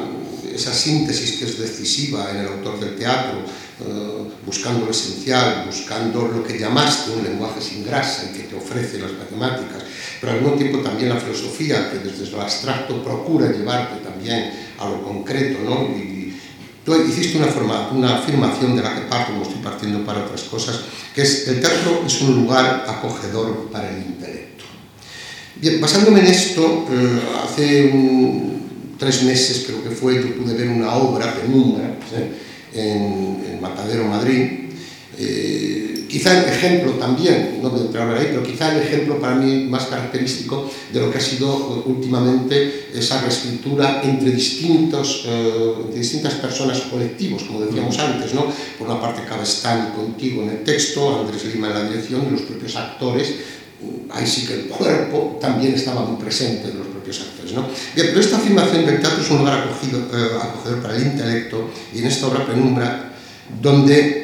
esa síntesis que es decisiva en el autor del teatro, eh, buscando lo esencial, buscando lo que llamaste un lenguaje sin grasa y que te ofrece las matemáticas, pero al mismo tiempo también la filosofía, que desde lo abstracto procura llevarte también a lo concreto, ¿no? Y, tú hiciste una, afirmación de la que parto, como estoy partiendo para otras cosas que es el teatro es un lugar acogedor para el intelecto. Bien, basándome en esto, eh, hace tres meses creo que fue, yo pude ver una obra, Penumbra, en, en Matadero, Madrid, eh, quizá el ejemplo también, no voy a entrar ahí, pero quizá el ejemplo para mí más característico de lo que ha sido últimamente esa reescritura entre, distintos, eh, entre distintas personas colectivos, como decíamos antes, ¿no? por una parte Cabestani contigo en el texto, Andrés Lima en la dirección y los propios actores, ahí sí que el cuerpo también estaba muy presente de los propios actores. ¿no? Bien, pero esta afirmación del teatro es un lugar acogido, eh, acogedor para el intelecto y en esta obra Penumbra, donde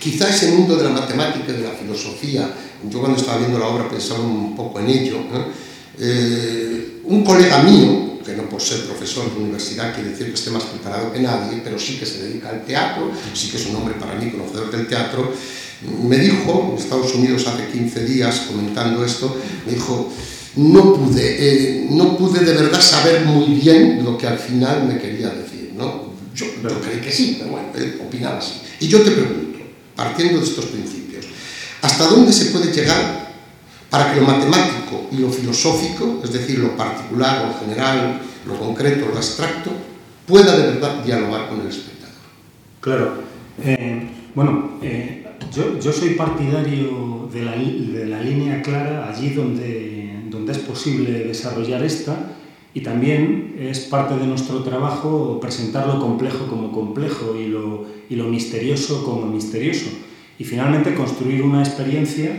Quizá ese mundo de la matemática y de la filosofía, yo cuando estaba viendo la obra pensaba un poco en ello, eh, un colega mío, que no por ser profesor de universidad quiere decir que esté más preparado que nadie, pero sí que se dedica al teatro, sí que es un hombre para mí conocedor del teatro, me dijo, en Estados Unidos hace 15 días comentando esto, me dijo, no pude, eh, no pude de verdad saber muy bien lo que al final me quería decir, ¿no? Yo, yo creí que sí, pero bueno, él opinaba así. Y yo te pregunto, partiendo de estos principios. ¿Hasta dónde se puede llegar para que lo matemático y lo filosófico, es decir, lo particular, lo general, lo concreto, lo abstracto, pueda de verdad dialogar con el espectador? Claro. Eh, bueno, eh, yo, yo, soy partidario de la, de la, línea clara allí donde, donde es posible desarrollar esta y también es parte de nuestro trabajo presentar lo complejo como complejo y lo, y lo misterioso como misterioso. Y finalmente construir una experiencia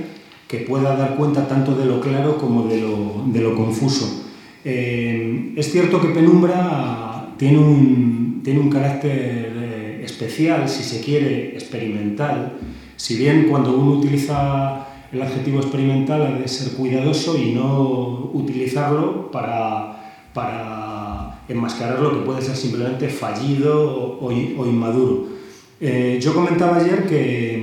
que pueda dar cuenta tanto de lo claro como de lo, de lo confuso. Eh, es cierto que Penumbra tiene un, tiene un carácter eh, especial, si se quiere, experimental. Si bien cuando uno utiliza el adjetivo experimental ha de ser cuidadoso y no utilizarlo para para enmascarar lo que puede ser simplemente fallido o, inmaduro. Eh, yo comentaba ayer que,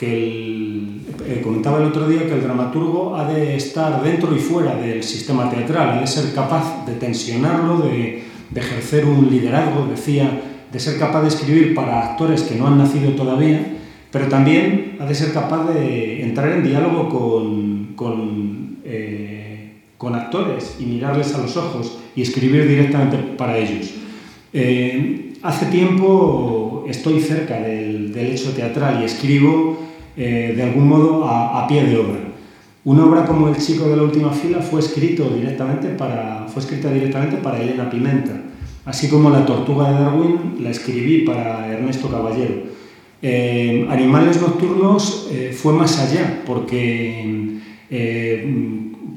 el, eh, comentaba el otro día que el dramaturgo ha de estar dentro y fuera del sistema teatral, ha de ser capaz de tensionarlo, de, ejercer un liderazgo, decía, de ser capaz de escribir para actores que no han nacido todavía, pero también ha de ser capaz de entrar en diálogo con, eh, con actores y mirarles a los ojos y escribir directamente para ellos. Eh, hace tiempo estoy cerca del, del, hecho teatral y escribo eh, de algún modo a, pie de obra. Una obra como El chico de la última fila fue, escrito directamente para, fue escrita directamente para Elena Pimenta, así como La tortuga de Darwin la escribí para Ernesto Caballero. Eh, Animales nocturnos fue más allá, porque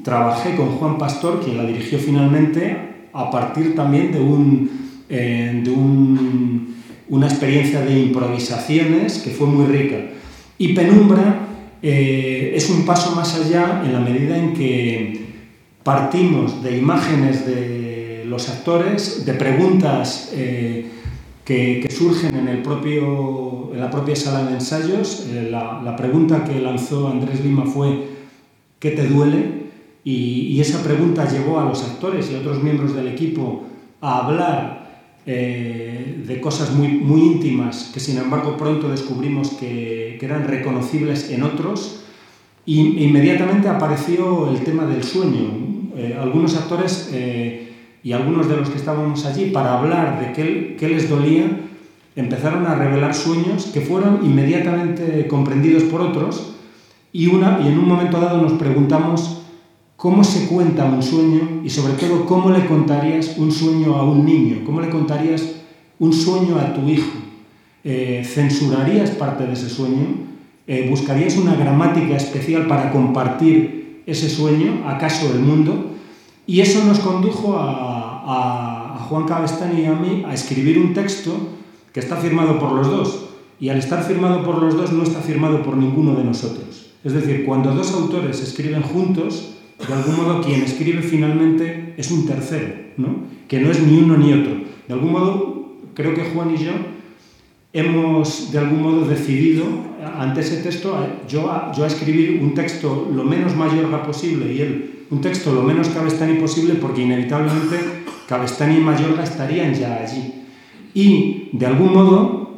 trabajé con Juan Pastor, quien la dirigió finalmente, a partir también de, un, eh, de una experiencia de improvisaciones que fue muy rica. Y Penumbra eh, es un paso más allá en la medida en que partimos de imágenes de los actores, de preguntas eh, que, surgen en, el propio, en la propia sala de ensayos. La, la pregunta que lanzó Andrés Lima fue ¿qué te duele? Y, esa pregunta llevó a los actores y a otros miembros del equipo a hablar eh, de cosas muy, muy íntimas que sin embargo pronto descubrimos que, que eran reconocibles en otros y inmediatamente apareció el tema del sueño. Eh, algunos actores eh, y algunos de los que estábamos allí para hablar de qué, qué les dolía empezaron a revelar sueños que fueron inmediatamente comprendidos por otros y, una, y en un momento dado nos preguntamos ¿Cómo se cuenta un sueño y sobre todo cómo le contarías un sueño a un niño? ¿Cómo le contarías un sueño a tu hijo? Eh, ¿Censurarías parte de ese sueño? Eh, ¿Buscarías una gramática especial para compartir ese sueño, acaso el mundo? Y eso nos condujo a, a Juan Cabestán y a mí a escribir un texto que está firmado por los dos. Y al estar firmado por los dos no está firmado por ninguno de nosotros. Es decir, cuando dos autores escriben juntos, de algún modo quien escribe finalmente es un tercero, ¿no? que no es ni uno ni otro. De algún modo, creo que Juan y yo hemos de algún modo decidido ante ese texto yo a, yo a escribir un texto lo menos mayorga posible y él un texto lo menos cabestani posible porque inevitablemente Cabestani y Mayorga estarían ya allí. Y de algún modo,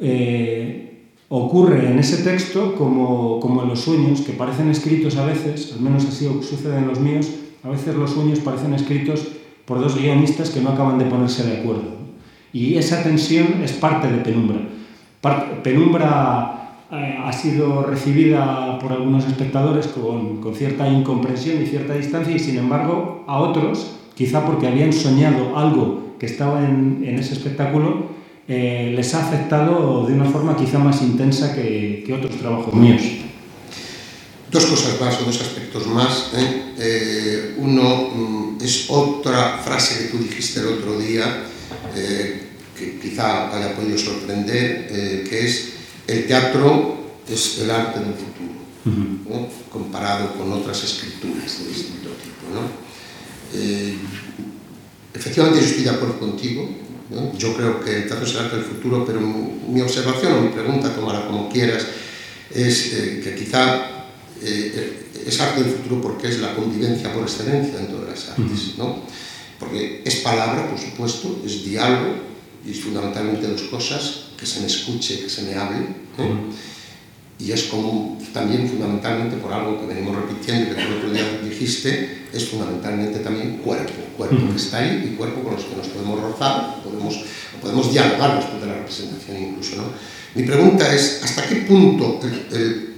eh, ocurre en ese texto como, como en los sueños, que parecen escritos a veces, al menos así sucede los míos, a veces los sueños parecen escritos por dos guionistas que no acaban de ponerse de acuerdo. Y esa tensión es parte de Penumbra. Penumbra eh, ha sido recibida por algunos espectadores con, con, cierta incomprensión y cierta distancia y sin embargo a otros, quizá porque habían soñado algo que estaba en, en ese espectáculo, eh, les ha afectado de una forma quizá más intensa que, que otros trabajos míos. Dos cosas más o dos aspectos más. ¿eh? Eh, uno mm, es otra frase que tú dijiste el otro día, que quizá haya podido sorprender, que es el teatro es el arte del futuro, uh -huh. comparado con otras escrituras de distinto tipo. ¿no? efectivamente yo estoy de acuerdo contigo, ¿no? Yo creo que el teatro es el arte del futuro, pero mi observación o mi pregunta, tómala como quieras, es eh, que quizá eh, es arte del futuro porque es la convivencia por excelencia en todas las artes, ¿no? Porque es palabra, por supuesto, es diálogo, y es fundamentalmente dos cosas, que se me escuche, que se me hable. Y es como también fundamentalmente por algo que venimos repitiendo y que tú el otro día dijiste, es fundamentalmente también cuerpo, cuerpo que está ahí y cuerpo con los que nos podemos rozar, podemos, podemos dialogar después de la representación incluso. ¿no? Mi pregunta es, ¿hasta qué punto el, el,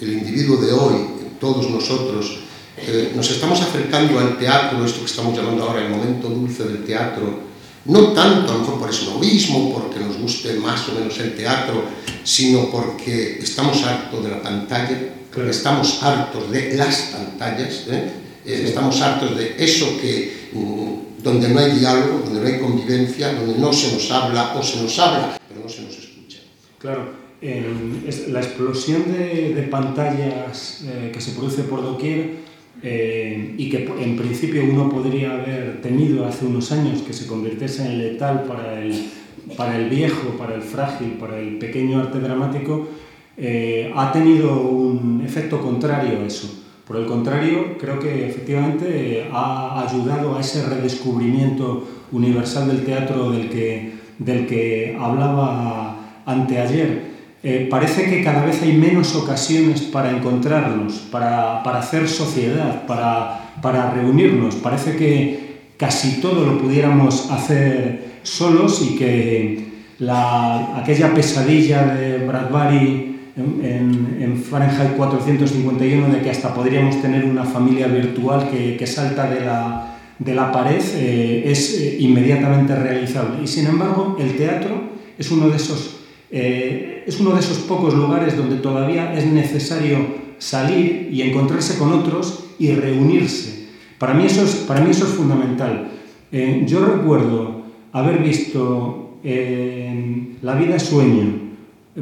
el individuo de hoy, todos nosotros, eh, nos estamos acercando al teatro, esto que estamos llamando ahora el momento dulce del teatro, no tanto a lo mejor por esnovismo, porque nos guste más o menos el teatro, sino porque estamos hartos de la pantalla, claro. estamos hartos de las pantallas, ¿eh? Eh, estamos hartos de eso que mm, donde no hay diálogo, donde no hay convivencia, donde no se nos habla o se nos habla, pero no se nos escucha. Claro, eh, la explosión de, de pantallas eh, que se produce por doquier eh, y que en principio uno podría haber temido hace unos años que se convirtiese en letal para el, para el viejo, para el frágil, para el pequeño arte dramático, eh, ha tenido un efecto contrario a eso. Por el contrario, creo que efectivamente ha ayudado a ese redescubrimiento universal del teatro del que, del que hablaba anteayer. Eh, parece que cada vez hay menos ocasiones para encontrarnos, para, para hacer sociedad, para, para, reunirnos. Parece que casi todo lo pudiéramos hacer solos y que la, aquella pesadilla de Bradbury en, en, en, Fahrenheit 451 de que hasta podríamos tener una familia virtual que, que salta de la, de la pared eh, es eh, inmediatamente realizable. Y sin embargo, el teatro es uno de esos eh, es uno de esos pocos lugares donde todavía es necesario salir y encontrarse con otros y reunirse. Para mí eso es, para mí eso es fundamental. Eh, yo recuerdo haber visto eh, La vida es sueño,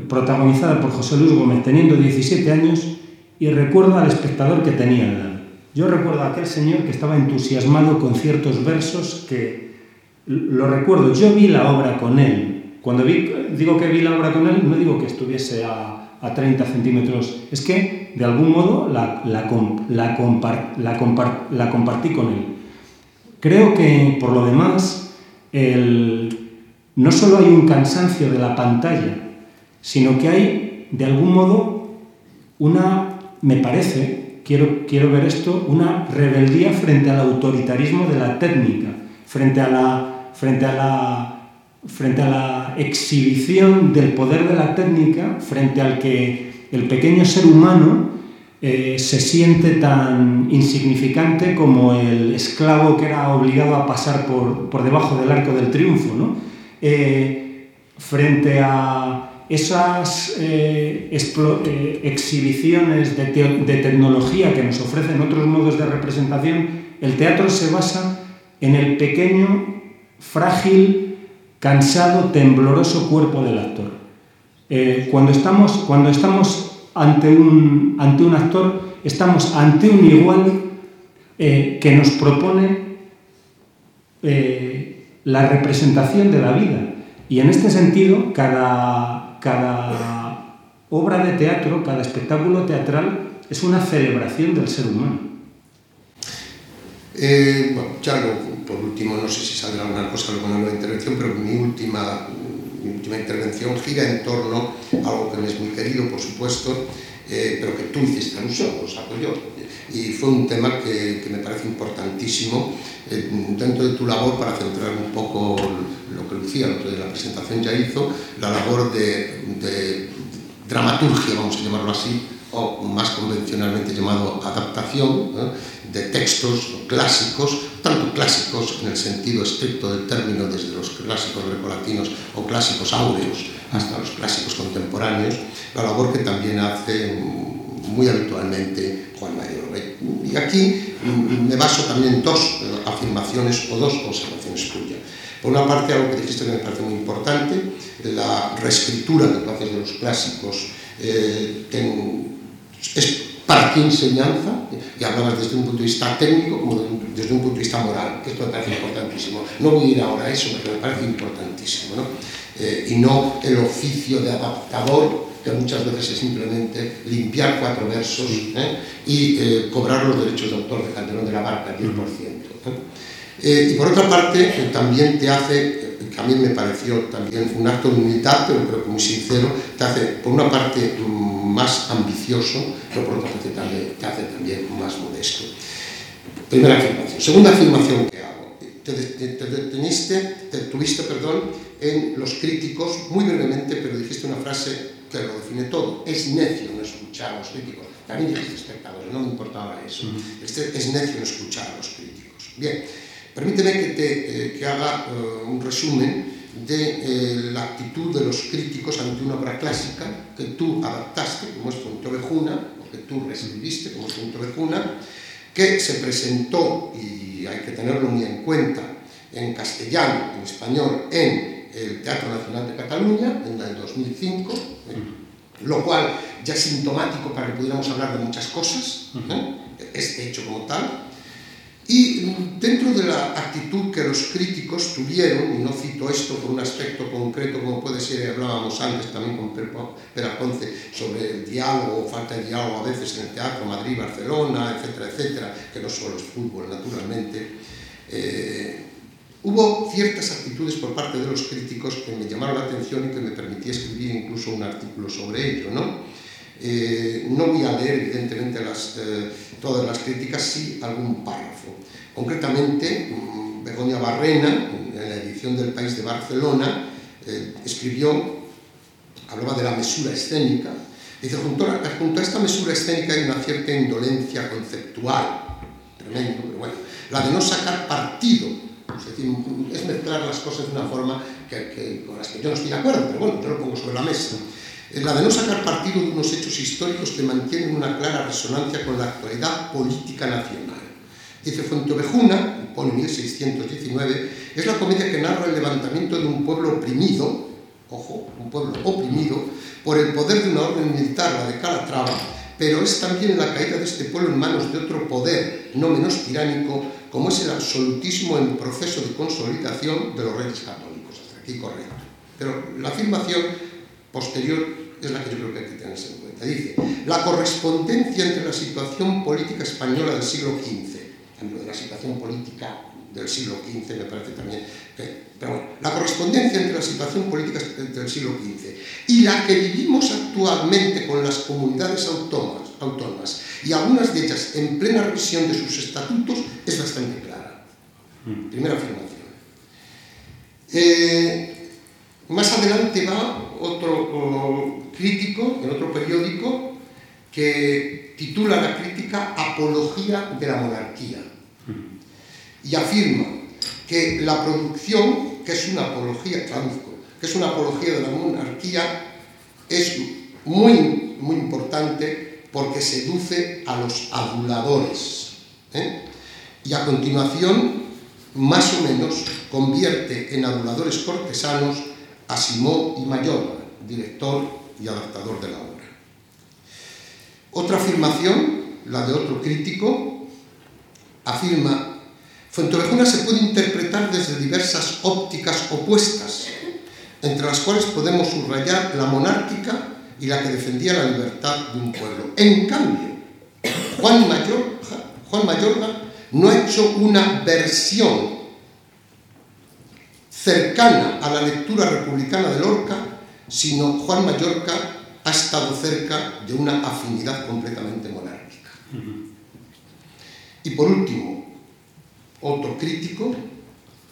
protagonizada por José Luis Gómez, teniendo 17 años, y recuerdo al espectador que tenía Yo recuerdo a aquel señor que estaba entusiasmado con ciertos versos que lo recuerdo. Yo vi la obra con él, cuando digo que vi la obra con él, no digo que estuviese a, a 30 centímetros, es que de algún modo la, la compartí con él. Creo que, por lo demás, el, no solo hay un cansancio de la pantalla, sino que hay, de algún modo, una, me parece, quiero, quiero ver esto, una rebeldía frente al autoritarismo de la técnica, frente a la, frente a la frente a la exhibición del poder de la técnica, frente al que el pequeño ser humano eh, se siente tan insignificante como el esclavo que era obligado a pasar por, por debajo del arco del triunfo. ¿no? Eh, frente a esas eh, exhibiciones de tecnología que nos ofrecen otros modos de representación, el teatro se basa en el pequeño, frágil, cansado, tembloroso cuerpo del actor. Eh, cuando, estamos, cuando estamos ante un, ante un actor, estamos ante un igual eh, que nos propone eh, la representación de la vida. Y en este sentido, cada, cada obra de teatro, cada espectáculo teatral es una celebración del ser humano. Bueno, por último, no sé si saldrá alguna cosa luego en la intervención, pero mi última mi última intervención gira en torno a algo que me es muy querido, por supuesto, eh, pero que tú hiciste alusión, lo saco yo. Y fue un tema que, me parece importantísimo eh, dentro de tu labor, para centrar un poco lo que Lucía, lo la presentación ya hizo, la labor de, dramaturgia, vamos a llamarlo así, o más convencionalmente llamado adaptación. De textos clásicos, tanto clásicos en el sentido estricto del término, desde los clásicos grecolatinos o clásicos áureos hasta los clásicos contemporáneos, la labor que también hace muy habitualmente Juan Mayor. Y aquí me baso también en dos eh, afirmaciones o dos observaciones tuyas. Por una parte, algo que dijiste que me parece muy importante, la reescritura haces de los clásicos eh, es para qué enseñanza, y hablabas desde un punto de vista técnico como desde un punto de vista moral, que esto me parece importantísimo. No voy a ir ahora a eso, pero me parece importantísimo. ¿no? Eh, y no el oficio de adaptador, que muchas veces es simplemente limpiar cuatro versos ¿eh? y eh, cobrar los derechos de autor de Calderón de la Barca, 10%. Eh, y por otra parte, también te hace, que a mí me pareció también un acto de humildad, pero creo que muy sincero, te hace, por una parte, más ambicioso, pero por otra parte también, te hace también más modesto. Primera afirmación. Segunda afirmación que hago. Te, te, te deteniste, te tuviste, perdón, en los críticos, muy brevemente, pero dijiste una frase que lo define todo. Es necio no escuchar a los críticos. También dijiste espectadores, no me importaba eso. Este, es necio no escuchar a los críticos. Bien, permíteme que, te, eh, que haga uh, un resumen de eh, la actitud de los críticos ante una obra clásica que tú adaptaste, como es Punto Vejuna, o que tú reescribiste, como es Punto Vejuna, que se presentó, y hay que tenerlo muy en cuenta, en castellano, en español, en el Teatro Nacional de Cataluña, en el 2005, ¿eh? lo cual ya es sintomático para que pudiéramos hablar de muchas cosas, ¿eh? este hecho como tal, Y dentro de la actitud que los críticos tuvieron, y no cito esto por un aspecto concreto como puede ser, hablábamos antes también con Peraponce sobre el diálogo, falta de diálogo a veces en el teatro, Madrid, Barcelona, etcétera, etcétera, que no solo es fútbol, naturalmente, eh, hubo ciertas actitudes por parte de los críticos que me llamaron la atención y que me permití escribir incluso un artículo sobre ello, ¿no? Eh, no voy a leer, evidentemente, las, eh, todas las críticas, sí algún párrafo. Concretamente, mm, Begoña Barrena, en la edición del País de Barcelona, eh, escribió, hablaba de la mesura escénica, dice, junto a, junto a esta mesura escénica hay una cierta indolencia conceptual, tremendo, pero bueno, la de no sacar partido, es decir, es mezclar las cosas de una forma que, que, con las que yo no estoy de acuerdo, pero bueno, yo lo pongo sobre la mesa la de no sacar partido de unos hechos históricos que mantienen una clara resonancia con la actualidad política nacional. Dice Fuentovejuna, pone 1619, es la comedia que narra el levantamiento de un pueblo oprimido, ojo, un pueblo oprimido, por el poder de una orden militar, la de Calatrava, pero es también la caída de este pueblo en manos de otro poder, no menos tiránico, como es el absolutismo en proceso de consolidación de los reyes católicos. Hasta aquí correcto. Pero la afirmación posterior es la que yo creo que hay que tenerse en cuenta. Dice, la correspondencia entre la situación política española del siglo XV, de la situación política del siglo XV me parece también, pero bueno, la correspondencia entre la situación política del siglo XV y la que vivimos actualmente con las comunidades autónomas, autónomas y algunas de ellas en plena revisión de sus estatutos es bastante clara. Mm. Primera afirmación. Eh, más adelante va otro crítico, en otro periódico, que titula la crítica Apología de la monarquía. Y afirma que la producción, que es una apología, traduzco, que es una apología de la monarquía, es muy, muy importante porque seduce a los aduladores. ¿eh? Y a continuación, más o menos, convierte en aduladores cortesanos a Simón y Mayor, director y adaptador de la obra. Otra afirmación, la de otro crítico, afirma, Fuentovejuna se puede interpretar desde diversas ópticas opuestas, entre las cuales podemos subrayar la monárquica y la que defendía la libertad de un pueblo. En cambio, Juan Mayorga no ha hecho una versión cercana a la lectura republicana de Lorca, sino Juan Mallorca ha estado cerca de una afinidad completamente monárquica. Y por último, otro crítico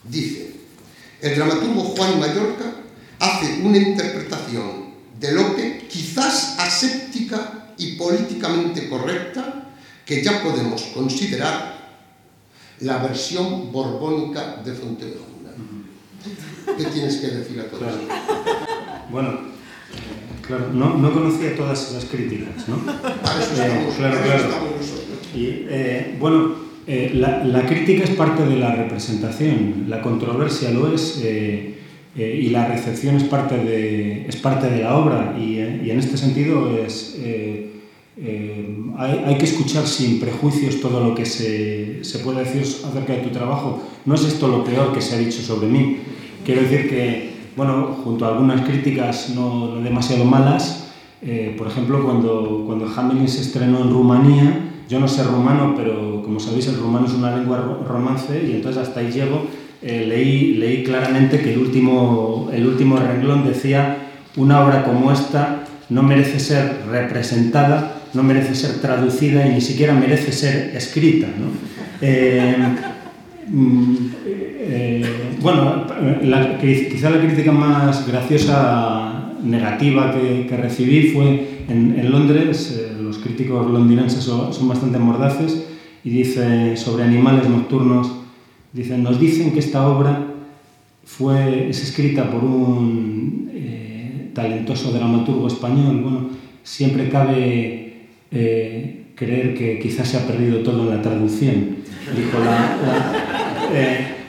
dice, el dramaturgo Juan Mallorca hace una interpretación de Lope quizás aséptica y políticamente correcta que ya podemos considerar la versión borbónica de Fontevejuna. ¿Qué tienes que decir a todo claro. Bueno, claro, no, no, conocía todas esas críticas, ¿no? Para eso estamos, eh, claro, para claro. eso. Y, eh, bueno, eh, la, la, crítica es parte de la representación, la controversia lo es eh, y la recepción es parte de, es parte de la obra y, y en este sentido es eh, hay, hay, que escuchar sin prejuicios todo lo que se, se, puede decir acerca de tu trabajo. No es esto lo peor que se ha dicho sobre mí. Quiero decir que, bueno, junto a algunas críticas no, demasiado malas, eh, por ejemplo, cuando, cuando Hamelin se estrenó en Rumanía, yo no sé rumano, pero como sabéis, el rumano es una lengua romance y entonces hasta ahí llego. Eh, leí, leí claramente que el último, el último renglón decía una obra como esta no merece ser representada no merece ser traducida y ni siquiera merece ser escrita. ¿no? Eh, eh, bueno, quizá la crítica más graciosa negativa que, recibí fue en, Londres, eh, los críticos londinenses son, bastante mordaces, y dice sobre animales nocturnos, dicen, nos dicen que esta obra fue, es escrita por un eh, talentoso dramaturgo español, bueno, siempre cabe creer que quizás se ha perdido todo en la traducción. Dijo la,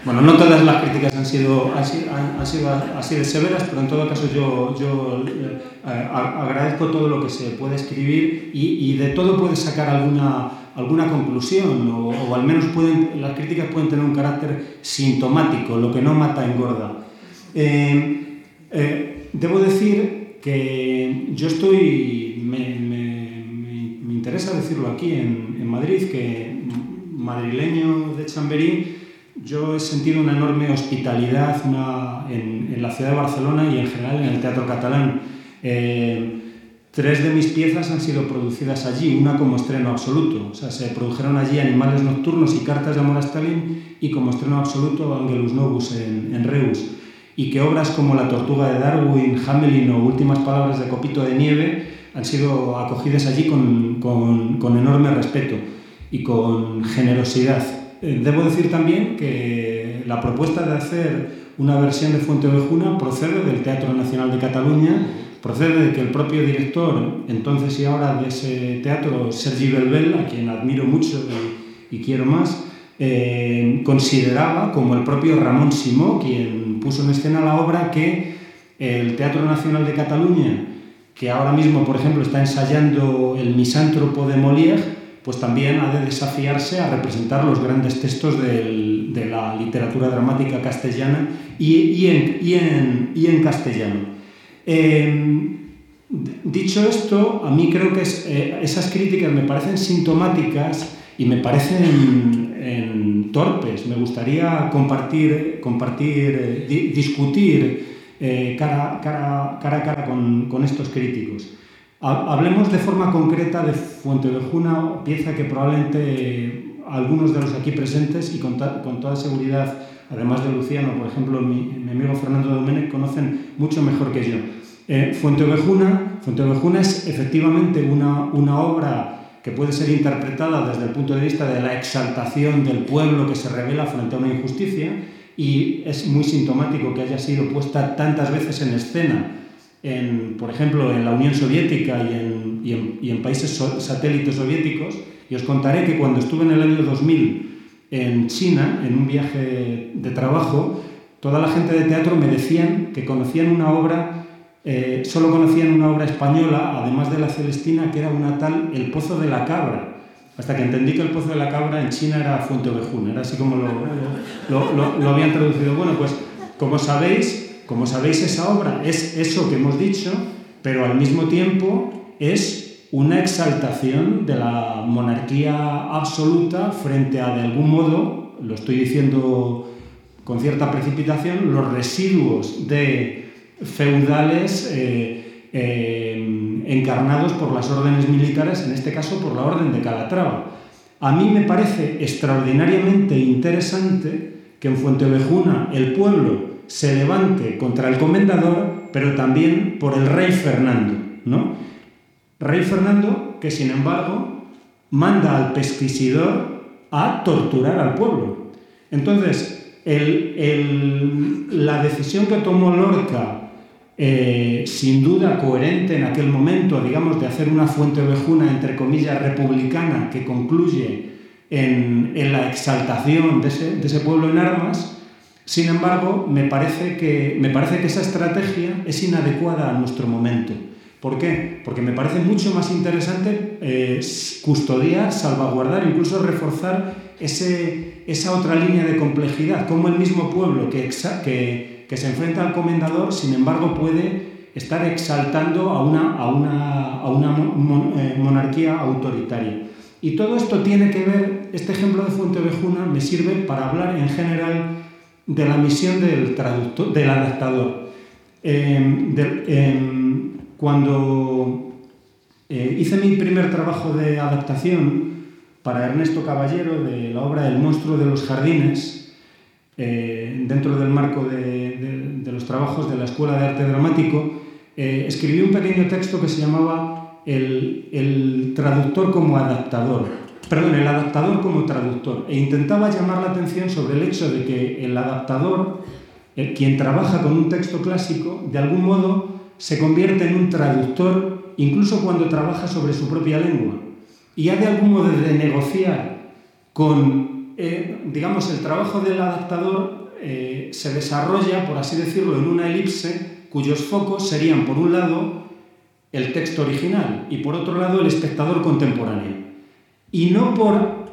bueno, no todas las críticas han sido, han, han sido así de severas, pero en todo caso yo, yo eh, agradezco todo lo que se puede escribir y, y de todo puedes sacar alguna, alguna conclusión o, o, al menos pueden, las críticas pueden tener un carácter sintomático, lo que no mata engorda. Eh, eh, debo decir que yo estoy, me, me, me interesa decirlo aquí en, en, Madrid, que madrileño de Chamberí, yo he sentido una enorme hospitalidad una, en, en, la ciudad de Barcelona y en general en el teatro catalán. Eh, tres de mis piezas han sido producidas allí, una como estreno absoluto, o sea, se produjeron allí Animales Nocturnos y Cartas de Amor a Stalin y como estreno absoluto Angelus Novus en, en Reus. Y que obras como La Tortuga de Darwin, Hamelin o Últimas Palabras de Copito de Nieve han sido acogidas allí con, con, con enorme respeto y con generosidad. Eh, debo decir también que la propuesta de hacer una versión de Fuente Ovejuna procede del Teatro Nacional de Cataluña, procede de que el propio director, entonces y ahora de ese teatro, Sergi Belbel, a quien admiro mucho y, quiero más, eh, consideraba, como el propio Ramón Simó, quien puso en escena la obra, que el Teatro Nacional de Cataluña que ahora mismo, por ejemplo, está ensayando el misántropo de Molière, pues también ha de desafiarse a representar los grandes textos de la literatura dramática castellana y, y, en, y, en, y en, castellano. Eh, dicho esto, a mí creo que es, eh, esas críticas me parecen sintomáticas y me parecen en torpes. Me gustaría compartir, compartir eh, di, discutir eh, cara, cara, cara, a cara con estos críticos. Hablemos de forma concreta de Fuentevejuna, pieza que probablemente algunos de los aquí presentes y con, toda seguridad, además de Luciano, por ejemplo, mi, mi amigo Fernando Domenech, conocen mucho mejor que yo. Eh, Fuentevejuna, Fuentevejuna es efectivamente una, una obra que puede ser interpretada desde el punto de vista de la exaltación del pueblo que se revela frente a una injusticia, y es muy sintomático que haya sido puesta tantas veces en escena, en, por ejemplo, en la Unión Soviética y en, y en, y en países so, satélites soviéticos. Y os contaré que cuando estuve en el año 2000 en China, en un viaje de trabajo, toda la gente de teatro me decían que conocían una obra, eh, solo conocían una obra española, además de la Celestina, que era una tal El Pozo de la Cabra hasta que entendí que el pozo de la cabra en China era Fuente Ovejún, era así como lo, lo, lo, lo, habían traducido. Bueno, pues como sabéis, como sabéis esa obra es eso que hemos dicho, pero al mismo tiempo es una exaltación de la monarquía absoluta frente a, de algún modo, lo estoy diciendo con cierta precipitación los residuos de feudales eh, eh, encarnados por las órdenes militares, en este caso por la Orden de Calatrava. A mí me parece extraordinariamente interesante que en Fuentevejuna el pueblo se levante contra el comendador, pero también por el rey Fernando. ¿no? Rey Fernando que, sin embargo, manda al pesquisidor a torturar al pueblo. Entonces, la decisión que tomó Lorca, eh, sin duda coherente en aquel momento, digamos, de hacer una fuente ovejuna, entre comillas, republicana, que concluye en, la exaltación de ese, pueblo en armas, sin embargo, me parece, que, me parece que esa estrategia es inadecuada a nuestro momento. ¿Por qué? Porque me parece mucho más interesante eh, custodiar, salvaguardar, incluso reforzar ese, esa otra línea de complejidad, como el mismo pueblo que, que, se enfrenta al comendador, sin embargo, puede estar exaltando a una, a una, a una eh, monarquía autoritaria. Y todo esto tiene que ver, este ejemplo de Fuentevejuna me sirve para hablar en general de la misión del traductor, del adaptador. Em, em, cuando eh, hice mi primer trabajo de adaptación, para Ernesto Caballero de la obra El monstruo de los jardines, eh, dentro del marco de, los trabajos de la Escuela de Arte Dramático, eh, escribí un pequeño texto que se llamaba el, traductor como adaptador, perdón, el adaptador como traductor, e intentaba llamar la atención sobre el hecho de que el adaptador, eh, quien trabaja con un texto clásico, de algún modo se convierte en un traductor incluso cuando trabaja sobre su propia lengua y ha de algún modo de negociar con, eh, digamos, el trabajo del adaptador eh, se desarrolla, por así decirlo, en una elipse cuyos focos serían, por un lado, el texto original y por otro lado, el espectador contemporáneo. Y no por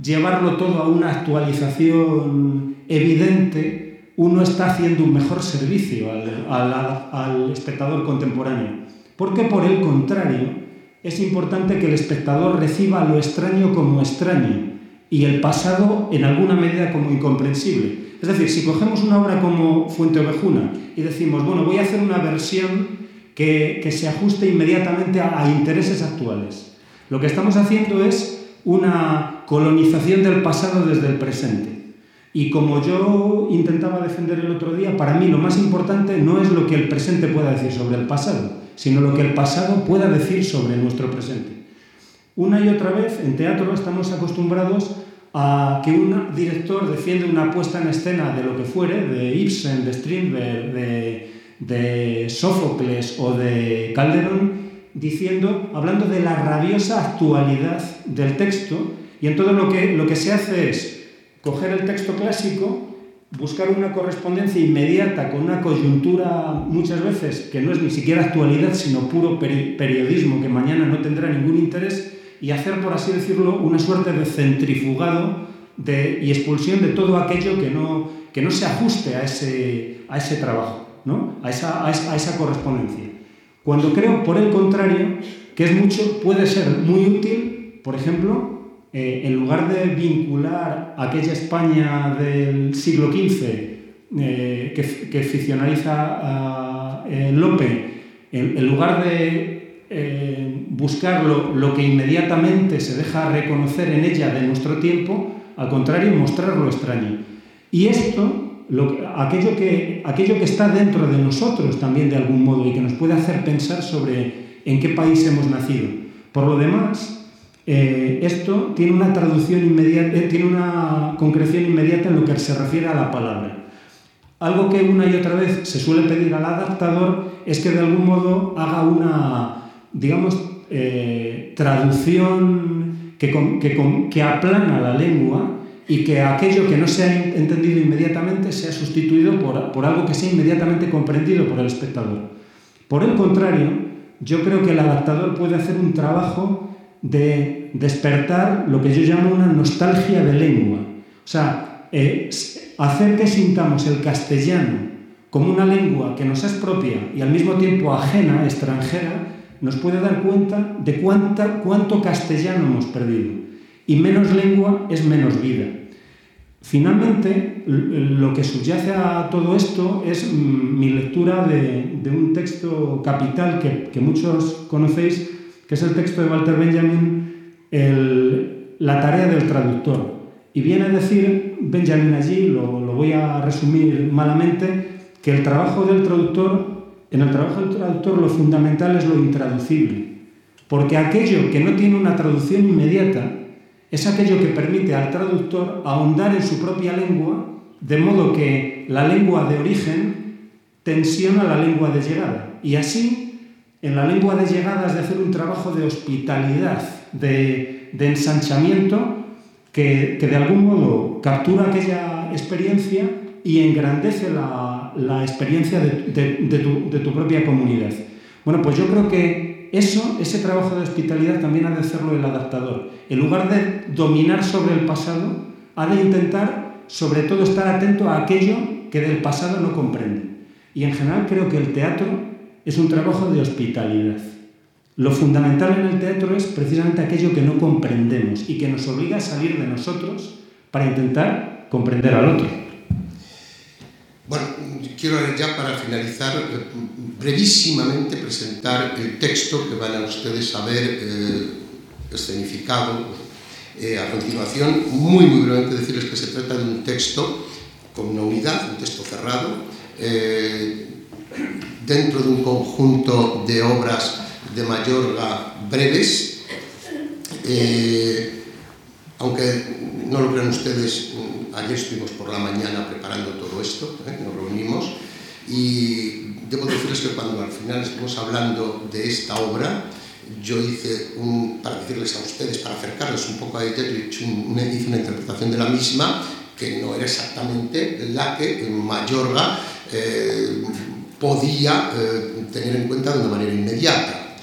llevarlo todo a una actualización evidente, uno está haciendo un mejor servicio al, al espectador contemporáneo. Porque por el contrario, es importante que el espectador reciba lo extraño como extraño y el pasado en alguna medida como incomprensible. Es decir, si cogemos una obra como Fuente Ovejuna y decimos, bueno, voy a hacer una versión que, se ajuste inmediatamente a, intereses actuales, lo que estamos haciendo es una colonización del pasado desde el presente. Y como yo intentaba defender el otro día, para mí lo más importante no es lo que el presente pueda decir sobre el pasado, sino lo que el pasado pueda decir sobre nuestro presente. Una y otra vez en teatro estamos acostumbrados a que un director defiende una puesta en escena de lo que fuere, de Ibsen, de Strindberg, de, de Sófocles o de Calderón, diciendo, hablando de la rabiosa actualidad del texto, y en todo lo que, lo que se hace es coger el texto clásico buscar una correspondencia inmediata con una coyuntura muchas veces que no es ni siquiera actualidad, sino puro periodismo que mañana no tendrá ningún interés y hacer, por así decirlo, una suerte de centrifugado de, y expulsión de todo aquello que no, que no se ajuste a ese, a ese trabajo, ¿no? a, esa, a, esa, correspondencia. Cuando creo, por el contrario, que es mucho, puede ser muy útil, por ejemplo, eh, en lugar de vincular aquella España del siglo XV eh, que, que, ficcionaliza a eh, Lope, en, lugar de buscar lo, que inmediatamente se deja reconocer en ella de nuestro tiempo, al contrario, mostrar lo extraño. Y esto, aquello, que, aquello que está dentro de nosotros también de algún modo y que nos puede hacer pensar sobre en qué país hemos nacido. Por lo demás, eh, esto tiene una traducción inmediata, eh, tiene una concreción inmediata en lo que se refiere a la palabra. Algo que una y otra vez se suele pedir al adaptador es que de algún modo haga una, digamos, eh, traducción que, que, que aplana la lengua y que aquello que no se ha entendido inmediatamente sea sustituido por, por algo que sea inmediatamente comprendido por el espectador. Por el contrario, yo creo que el adaptador puede hacer un trabajo de despertar lo que yo llamo una nostalgia de lengua. O sea, eh, hacer que sintamos el castellano como una lengua que nos es propia y al mismo tiempo ajena, extranjera, nos puede dar cuenta de cuánta, cuánto castellano hemos perdido. Y menos lengua es menos vida. Finalmente, lo que subyace a todo esto es mm, mi lectura de, un texto capital que, muchos conocéis, que es el texto de Walter Benjamin, La tarea del traductor. Y viene a decir Benjamin allí, lo, lo voy a resumir malamente, que el trabajo del traductor, en el trabajo del traductor lo fundamental es lo intraducible. Porque aquello que no tiene una traducción inmediata, es aquello que permite al traductor ahondar en su propia lengua, de modo que la lengua de origen tensiona la lengua de llegada. Y así, en la lengua de llegada es de hacer un trabajo de hospitalidad, de, ensanchamiento, que, de algún modo captura aquella experiencia y engrandece la, experiencia de tu propia comunidad. Bueno, pues yo creo que eso, ese trabajo de hospitalidad también ha de hacerlo el adaptador. En lugar de dominar sobre el pasado, ha de intentar sobre todo estar atento a aquello que del pasado no comprende. Y en general creo que el teatro es un trabajo de hospitalidad. Lo fundamental en el teatro es precisamente aquello que no comprendemos y que nos obliga a salir de nosotros para intentar comprender al otro. Bueno, quiero ya para finalizar brevísimamente presentar el texto que van a ustedes a ver eh, escenificado eh, a continuación. Muy, muy brevemente decirles que se trata de un texto con una unidad, un texto cerrado, eh, dentro de un conjunto de obras de Mayorga breves, aunque no lo crean ustedes, ayer estuvimos por la mañana preparando todo esto, nos reunimos y debo decirles que cuando al final estuvimos hablando de esta obra, yo hice un, para decirles a ustedes, para acercarles un poco a hice una, hice una interpretación de la misma que no era exactamente la que Mayorga eh, podía eh, tener en cuenta de una manera inmediata.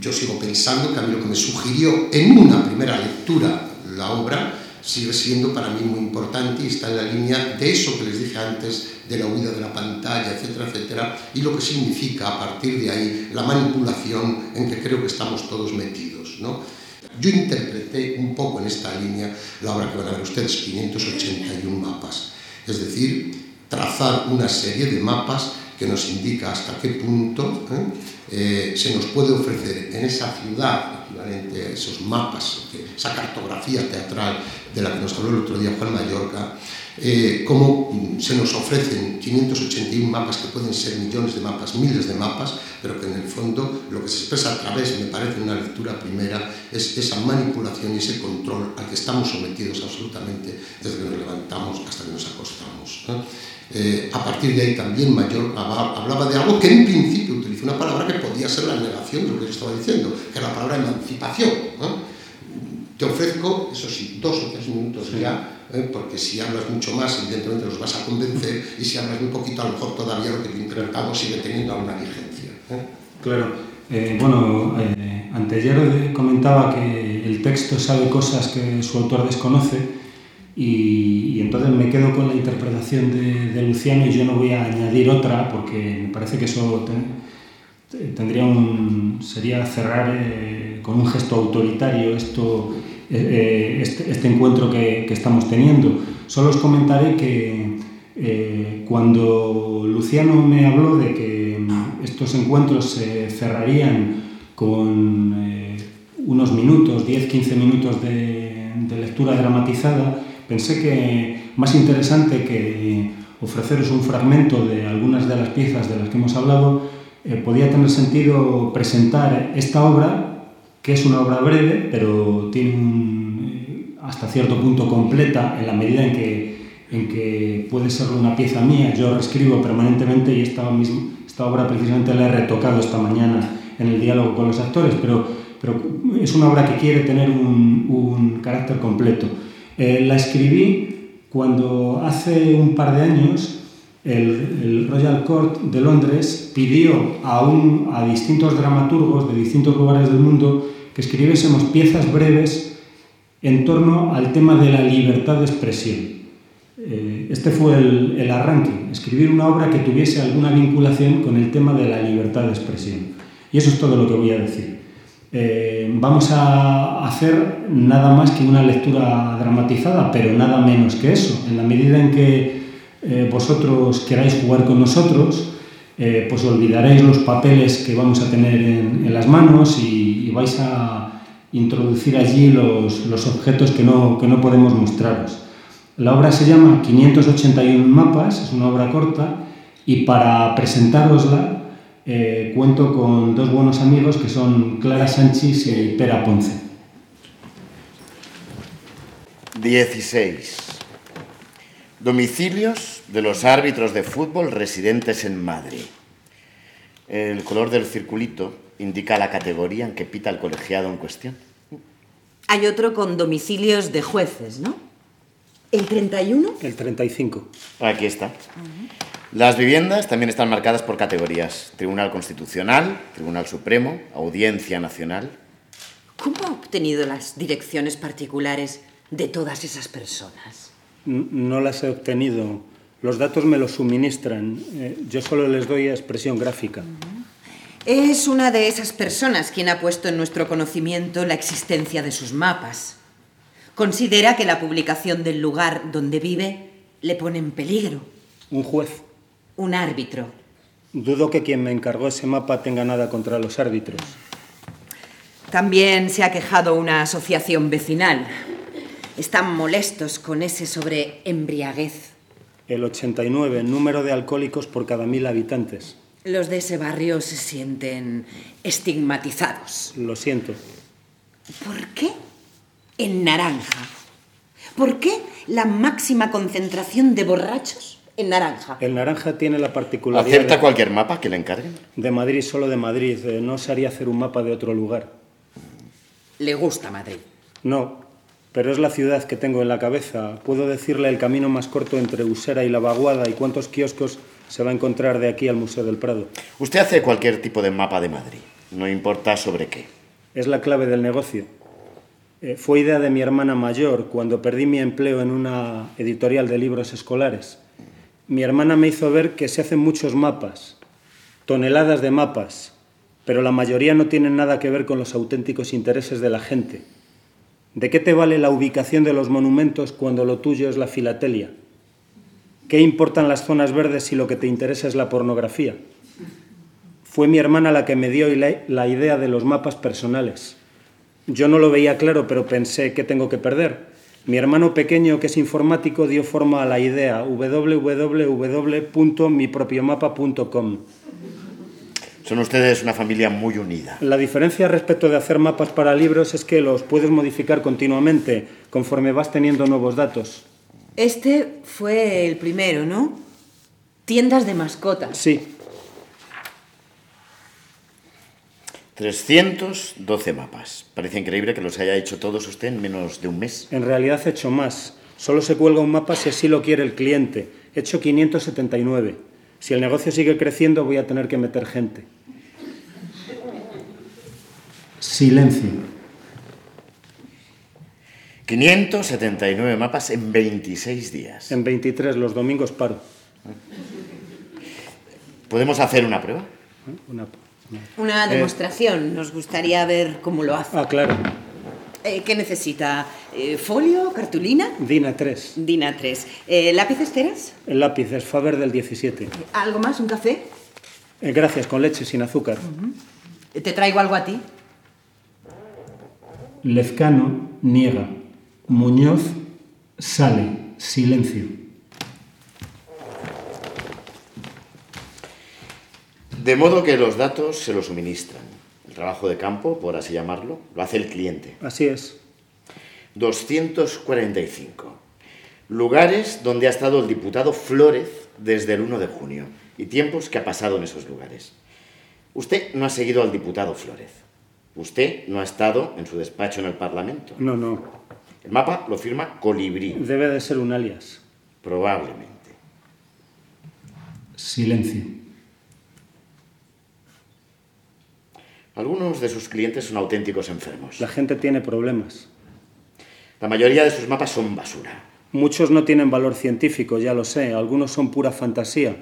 Yo sigo pensando que a mí lo que me sugirió en una primera lectura la obra sigue siendo para mí muy importante y está en la línea de eso que les dije antes, de la huida de la pantalla, etcétera, etcétera, y lo que significa a partir de ahí la manipulación en que creo que estamos todos metidos. ¿no? Yo interpreté un poco en esta línea la obra que van a ver ustedes, 581 mapas, es decir, trazar una serie de mapas que nos indica hasta qué punto ¿eh? Eh, se nos puede ofrecer en esa ciudad equivalente a esos mapas, esa cartografía teatral de la que nos habló el otro día Juan Mallorca, eh, cómo se nos ofrecen 581 mapas que pueden ser millones de mapas, miles de mapas, pero que en el fondo lo que se expresa a través, me parece una lectura primera, es esa manipulación y ese control al que estamos sometidos absolutamente desde que nos levantamos hasta que nos acostamos. A partir de ahí también Mayor hablaba de algo que en principio utilizó una palabra que podía ser la negación de lo que yo estaba diciendo, que era la palabra emancipación. Te ofrezco, eso sí, dos o tres minutos ya, ¿eh? porque si hablas mucho más, evidentemente los vas a convencer, y si hablas muy poquito, a lo mejor todavía lo que te interpretado sigue teniendo alguna vigencia. ¿eh? Claro. bueno, anteayer comentaba que el texto sabe cosas que su autor desconoce y, entonces me quedo con la interpretación de, Luciano y yo no voy a añadir otra porque me parece que eso tendría un, sería cerrar eh, con un gesto autoritario esto, eh, eh, este, este, encuentro que, que, estamos teniendo. Solo os comentaré que cuando Luciano me habló de que estos encuentros se cerrarían con unos minutos, 10-15 minutos de lectura dramatizada, pensé que más interesante que ofreceros un fragmento de algunas de las piezas de las que hemos hablado, eh, podía tener sentido presentar esta obra, que es una obra breve, pero tiene eh, hasta cierto punto completa en la medida en que, en que puede ser una pieza mía. Yo reescribo permanentemente y esta, obra precisamente la he retocado esta mañana en el diálogo con los actores, pero, pero es una obra que quiere tener un, un carácter completo. Eh, la escribí cuando hace un par de años el, Royal Court de Londres pidió a, un, a distintos dramaturgos de distintos lugares del mundo que escribiésemos piezas breves en torno al tema de la libertad de expresión. Eh, este fue el, el, arranque, escribir una obra que tuviese alguna vinculación con el tema de la libertad de expresión. Y eso es todo lo que voy a decir. Eh, vamos a hacer nada más que una lectura dramatizada, pero nada menos que eso. En la medida en que eh, vosotros queráis jugar con nosotros, eh, pues olvidaréis los papeles que vamos a tener en, las manos y, vais a introducir allí los, los objetos que no, que no podemos mostraros. La obra se llama 581 mapas, es una obra corta, y para presentárosla eh, cuento con dos buenos amigos que son Clara Sánchez y Pera Ponce. 16. Domicilios de los árbitros de fútbol residentes en Madrid. El color del circulito indica la categoría en que pita el colegiado en cuestión. Hay otro con domicilios de jueces, ¿no? ¿El 31? El 35. Aquí está. Las viviendas también están marcadas por categorías. Tribunal Constitucional, Tribunal Supremo, Audiencia Nacional. ¿Cómo ha obtenido las direcciones particulares de todas esas personas? No las he obtenido. Los datos me los suministran. Eh, yo solo les doy expresión gráfica. Es una de esas personas quien ha puesto en nuestro conocimiento la existencia de sus mapas. Considera que la publicación del lugar donde vive le pone en peligro. Un juez. Un árbitro. Dudo que quien me encargó ese mapa tenga nada contra los árbitros. También se ha quejado una asociación vecinal. Están molestos con ese sobre embriaguez. El 89, número de alcohólicos por cada mil habitantes. Los de ese barrio se sienten estigmatizados. Lo siento. ¿Por qué en naranja. ¿Por qué la máxima concentración de borrachos en naranja? El naranja tiene la particularidad... ¿Acepta cualquier mapa que le encarguen? De Madrid, solo de Madrid. Eh, no se haría hacer un mapa de otro lugar. ¿Le gusta Madrid? No, pero es la ciudad que tengo en la cabeza. Puedo decirle el camino más corto entre Usera y La Vaguada y cuántos kioscos se va a encontrar de aquí al Museo del Prado. Usted hace cualquier tipo de mapa de Madrid, no importa sobre qué. Es la clave del negocio. Eh, fue idea de mi hermana mayor cuando perdí mi empleo en una editorial de libros escolares. Mi hermana me hizo ver que se hacen muchos mapas, toneladas de mapas, pero la mayoría no tienen nada que ver con los auténticos intereses de la gente. ¿De qué te vale la ubicación de los monumentos cuando lo tuyo es la filatelia? ¿Qué importan las zonas verdes si lo que te interesa es la pornografía? Fue mi hermana la que me dio la idea de los mapas personales. Yo no lo veía claro, pero pensé, ¿qué tengo que perder? Mi hermano pequeño, que es informático, dio forma a la idea www.mipropiomapa.com. Son ustedes una familia muy unida. La diferencia respecto de hacer mapas para libros es que los puedes modificar continuamente conforme vas teniendo nuevos datos. Este fue el primero, ¿no? Tiendas de mascotas. Sí, 312 mapas. Parece increíble que los haya hecho todos usted en menos de un mes. En realidad he hecho más. Solo se cuelga un mapa si así lo quiere el cliente. He hecho 579. Si el negocio sigue creciendo voy a tener que meter gente. Silencio. 579 mapas en 26 días. En 23, los domingos paro. ¿Podemos hacer una prueba? Una una eh, demostración. Nos gustaría ver cómo lo hace. Ah, claro. Eh, ¿Qué necesita? Eh, ¿Folio? ¿Cartulina? Dina 3. Dina 3. ¿Lápices ceras? El lápiz es Faber del 17. ¿Algo más? ¿Un café? gracias, con leche, sin azúcar. ¿Te traigo algo a ti? Lezcano niega. Muñoz sale. Silencio. De modo que los datos se los suministran. El trabajo de campo, por así llamarlo, lo hace el cliente. Así es. 245. Lugares donde ha estado el diputado Flórez desde el 1 de junio y tiempos que ha pasado en esos lugares. Usted no ha seguido al diputado Flórez. Usted no ha estado en su despacho en el Parlamento. No, no. El mapa lo firma Colibrí. Debe de ser un alias. Probablemente. Silencio. Algunos de sus clientes son auténticos enfermos. La gente tiene problemas. La mayoría de sus mapas son basura. Muchos no tienen valor científico, ya lo sé. Algunos son pura fantasía.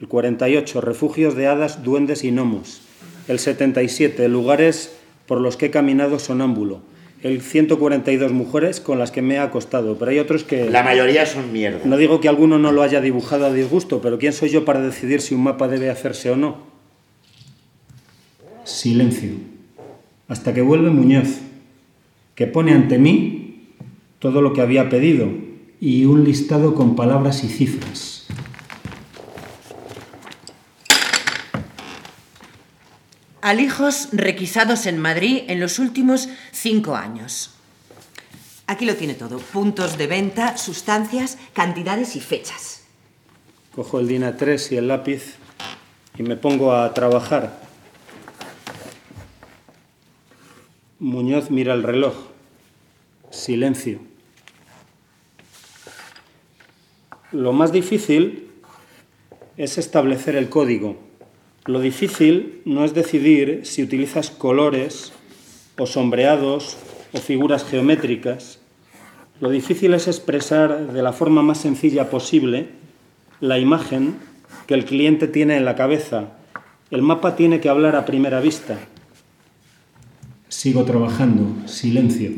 El 48, refugios de hadas, duendes y gnomos. El 77, lugares por los que he caminado sonámbulo. El 142 mujeres con las que me he acostado, pero hay otros que... La mayoría son mierda. No digo que alguno no lo haya dibujado a disgusto, pero ¿quién soy yo para decidir si un mapa debe hacerse o no? Silencio. Hasta que vuelve Muñoz, que pone ante mí todo lo que había pedido y un listado con palabras y cifras. Alijos requisados en Madrid en los últimos cinco años. Aquí lo tiene todo. Puntos de venta, sustancias, cantidades y fechas. Cojo el DIN 3 y el lápiz y me pongo a trabajar. Muñoz mira el reloj. Silencio. Lo más difícil es establecer el código. Lo difícil no es decidir si utilizas colores o sombreados o figuras geométricas. Lo difícil es expresar de la forma más sencilla posible la imagen que el cliente tiene en la cabeza. El mapa tiene que hablar a primera vista. Sigo trabajando. Silencio.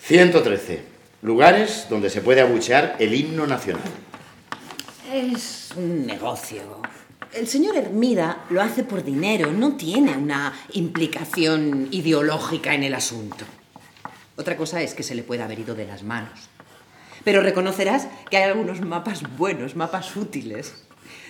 113. Lugares donde se puede abuchear el himno nacional. Es un negocio. El señor Hermida lo hace por dinero, no tiene una implicación ideológica en el asunto. Otra cosa es que se le pueda haber ido de las manos. Pero reconocerás que hay algunos mapas buenos, mapas útiles.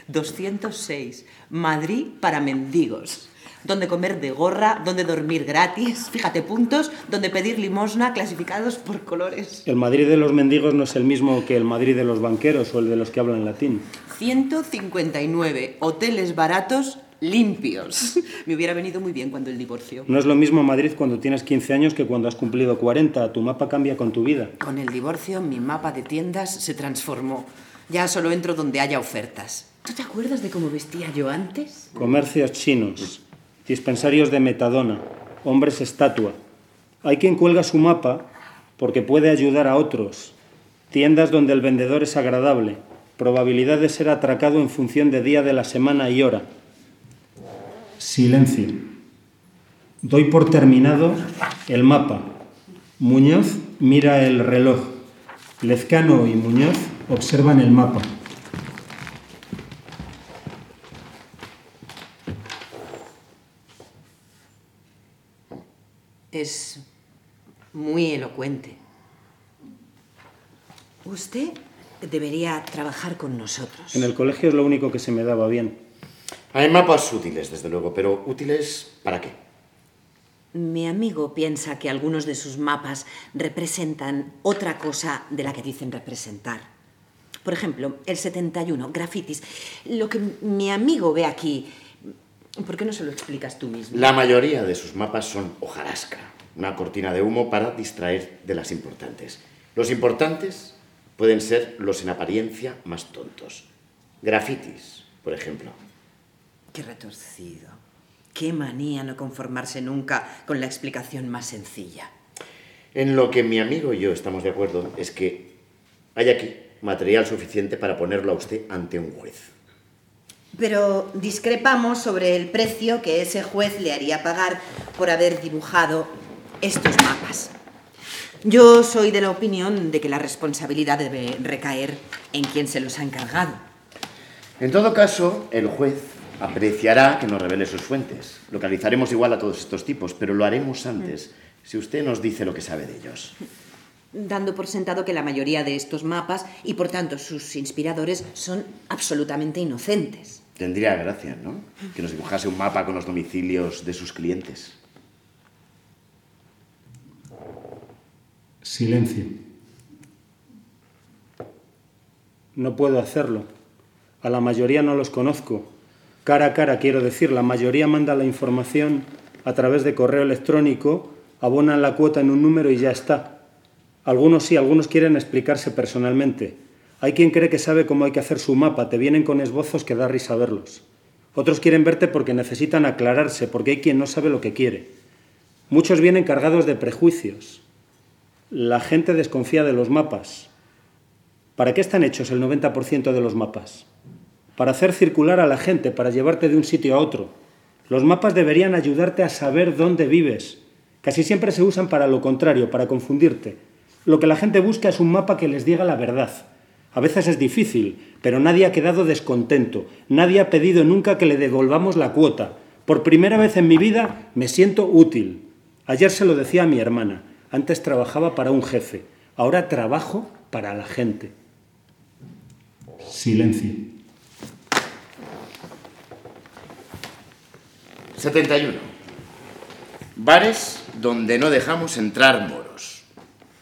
206. Madrid para mendigos donde comer de gorra, donde dormir gratis, fíjate puntos, donde pedir limosna clasificados por colores. El Madrid de los mendigos no es el mismo que el Madrid de los banqueros o el de los que hablan latín. 159 hoteles baratos limpios. Me hubiera venido muy bien cuando el divorcio. No es lo mismo Madrid cuando tienes 15 años que cuando has cumplido 40. Tu mapa cambia con tu vida. Con el divorcio mi mapa de tiendas se transformó. Ya solo entro donde haya ofertas. ¿Tú te acuerdas de cómo vestía yo antes? Comercios chinos dispensarios de metadona, hombres estatua. Hay quien cuelga su mapa porque puede ayudar a otros, tiendas donde el vendedor es agradable, probabilidad de ser atracado en función de día de la semana y hora. Silencio. Doy por terminado el mapa. Muñoz mira el reloj. Lezcano y Muñoz observan el mapa. Es muy elocuente. Usted debería trabajar con nosotros. En el colegio es lo único que se me daba bien. Hay mapas útiles, desde luego, pero útiles ¿para qué? Mi amigo piensa que algunos de sus mapas representan otra cosa de la que dicen representar. Por ejemplo, el 71, grafitis. Lo que mi amigo ve aquí ¿Por qué no se lo explicas tú mismo? La mayoría de sus mapas son hojarasca, una cortina de humo para distraer de las importantes. Los importantes pueden ser los en apariencia más tontos. Grafitis, por ejemplo. Qué retorcido. Qué manía no conformarse nunca con la explicación más sencilla. En lo que mi amigo y yo estamos de acuerdo es que hay aquí material suficiente para ponerlo a usted ante un juez. Pero discrepamos sobre el precio que ese juez le haría pagar por haber dibujado estos mapas. Yo soy de la opinión de que la responsabilidad debe recaer en quien se los ha encargado. En todo caso, el juez apreciará que nos revele sus fuentes. Localizaremos igual a todos estos tipos, pero lo haremos antes, si usted nos dice lo que sabe de ellos. Dando por sentado que la mayoría de estos mapas, y por tanto sus inspiradores, son absolutamente inocentes. Tendría gracia, ¿no? Que nos dibujase un mapa con los domicilios de sus clientes. Silencio. No puedo hacerlo. A la mayoría no los conozco. Cara a cara, quiero decir, la mayoría manda la información a través de correo electrónico, abonan la cuota en un número y ya está. Algunos sí, algunos quieren explicarse personalmente. Hay quien cree que sabe cómo hay que hacer su mapa, te vienen con esbozos que da risa verlos. Otros quieren verte porque necesitan aclararse, porque hay quien no sabe lo que quiere. Muchos vienen cargados de prejuicios. La gente desconfía de los mapas. ¿Para qué están hechos el 90% de los mapas? Para hacer circular a la gente, para llevarte de un sitio a otro. Los mapas deberían ayudarte a saber dónde vives. Casi siempre se usan para lo contrario, para confundirte. Lo que la gente busca es un mapa que les diga la verdad. A veces es difícil, pero nadie ha quedado descontento, nadie ha pedido nunca que le devolvamos la cuota. Por primera vez en mi vida me siento útil. Ayer se lo decía a mi hermana, antes trabajaba para un jefe, ahora trabajo para la gente. Silencio. 71. Bares donde no dejamos entrar moros.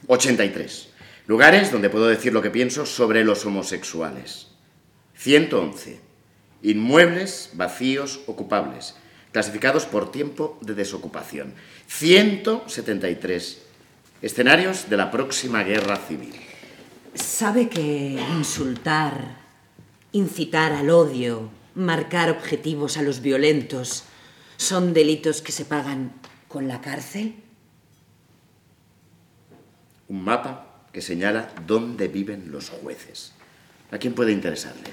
83. Lugares donde puedo decir lo que pienso sobre los homosexuales. 111. Inmuebles vacíos ocupables, clasificados por tiempo de desocupación. 173. Escenarios de la próxima guerra civil. Sabe que insultar, incitar al odio, marcar objetivos a los violentos, son delitos que se pagan con la cárcel. Un mapa que señala dónde viven los jueces. ¿A quién puede interesarle?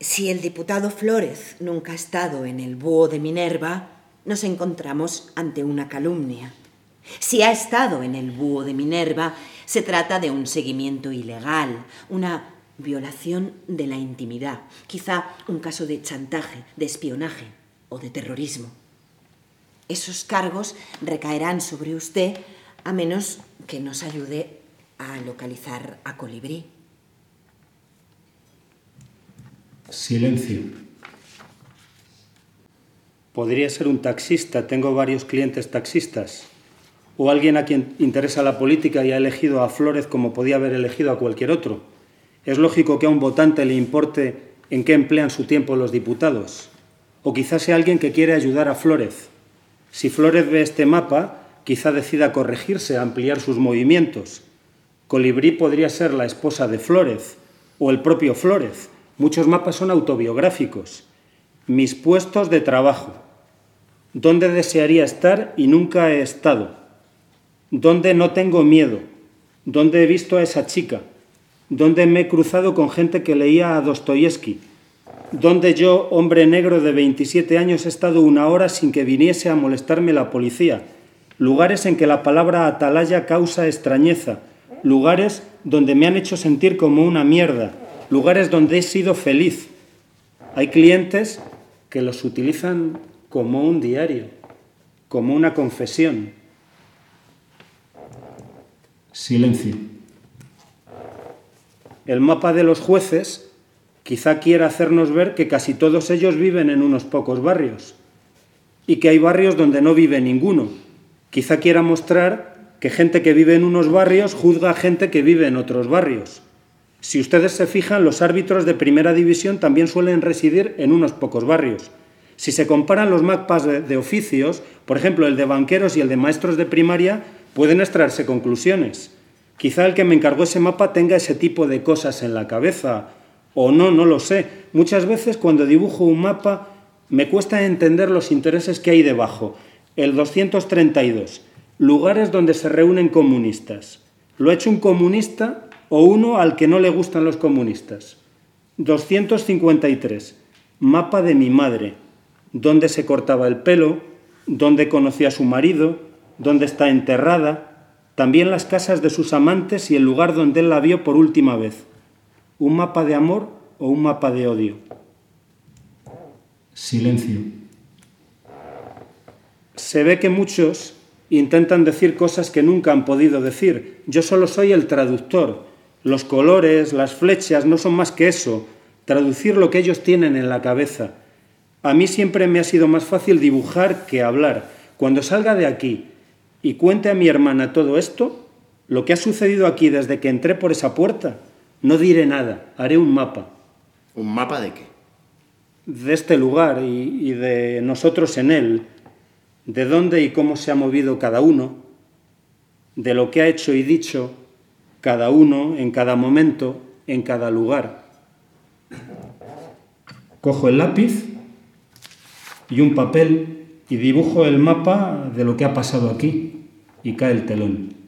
Si el diputado Flores nunca ha estado en el búho de Minerva, nos encontramos ante una calumnia. Si ha estado en el búho de Minerva, se trata de un seguimiento ilegal, una violación de la intimidad, quizá un caso de chantaje, de espionaje o de terrorismo. Esos cargos recaerán sobre usted a menos que nos ayude a localizar a Colibrí. Silencio. Podría ser un taxista, tengo varios clientes taxistas. O alguien a quien interesa la política y ha elegido a Flores como podía haber elegido a cualquier otro. Es lógico que a un votante le importe en qué emplean su tiempo los diputados. O quizás sea alguien que quiere ayudar a Flores. Si Flores ve este mapa, quizá decida corregirse, ampliar sus movimientos. Colibrí podría ser la esposa de Flores o el propio Flores. Muchos mapas son autobiográficos. Mis puestos de trabajo. ¿Dónde desearía estar y nunca he estado? ¿Dónde no tengo miedo? ¿Dónde he visto a esa chica? ¿Dónde me he cruzado con gente que leía a Dostoyevsky? ¿Dónde yo, hombre negro de 27 años, he estado una hora sin que viniese a molestarme la policía? Lugares en que la palabra atalaya causa extrañeza. Lugares donde me han hecho sentir como una mierda. Lugares donde he sido feliz. Hay clientes que los utilizan como un diario, como una confesión. Silencio. El mapa de los jueces quizá quiera hacernos ver que casi todos ellos viven en unos pocos barrios y que hay barrios donde no vive ninguno. Quizá quiera mostrar que gente que vive en unos barrios juzga a gente que vive en otros barrios. Si ustedes se fijan, los árbitros de primera división también suelen residir en unos pocos barrios. Si se comparan los mapas de, de, oficios, por ejemplo el de banqueros y el de maestros de primaria, pueden extraerse conclusiones. Quizá el que me encargó ese mapa tenga ese tipo de cosas en la cabeza, o no, no lo sé. Muchas veces cuando dibujo un mapa me cuesta entender los intereses que hay debajo. El 232, lugares donde se reúnen comunistas. ¿Lo ha hecho un comunista o uno al que no le gustan los comunistas? 253, mapa de mi madre. ¿Dónde se cortaba el pelo? ¿Dónde conocía a su marido? ¿Dónde está enterrada? También las casas de sus amantes y el lugar donde él la vio por última vez. ¿Un mapa de amor o un mapa de odio? Silencio. Se ve que muchos intentan decir cosas que nunca han podido decir. Yo solo soy el traductor. Los colores, las flechas no son más que eso, traducir lo que ellos tienen en la cabeza. A mí siempre me ha sido más fácil dibujar que hablar. Cuando salga de aquí y cuente a mi hermana todo esto, lo que ha sucedido aquí desde que entré por esa puerta, no diré nada, haré un mapa. ¿Un mapa de qué? De este lugar y, y de nosotros en él, de dónde y cómo se ha movido cada uno, de lo que ha hecho y dicho cada uno en cada momento, en cada lugar. Cojo el lápiz y un papel y dibujo el mapa de lo que ha pasado aquí y cae el telón.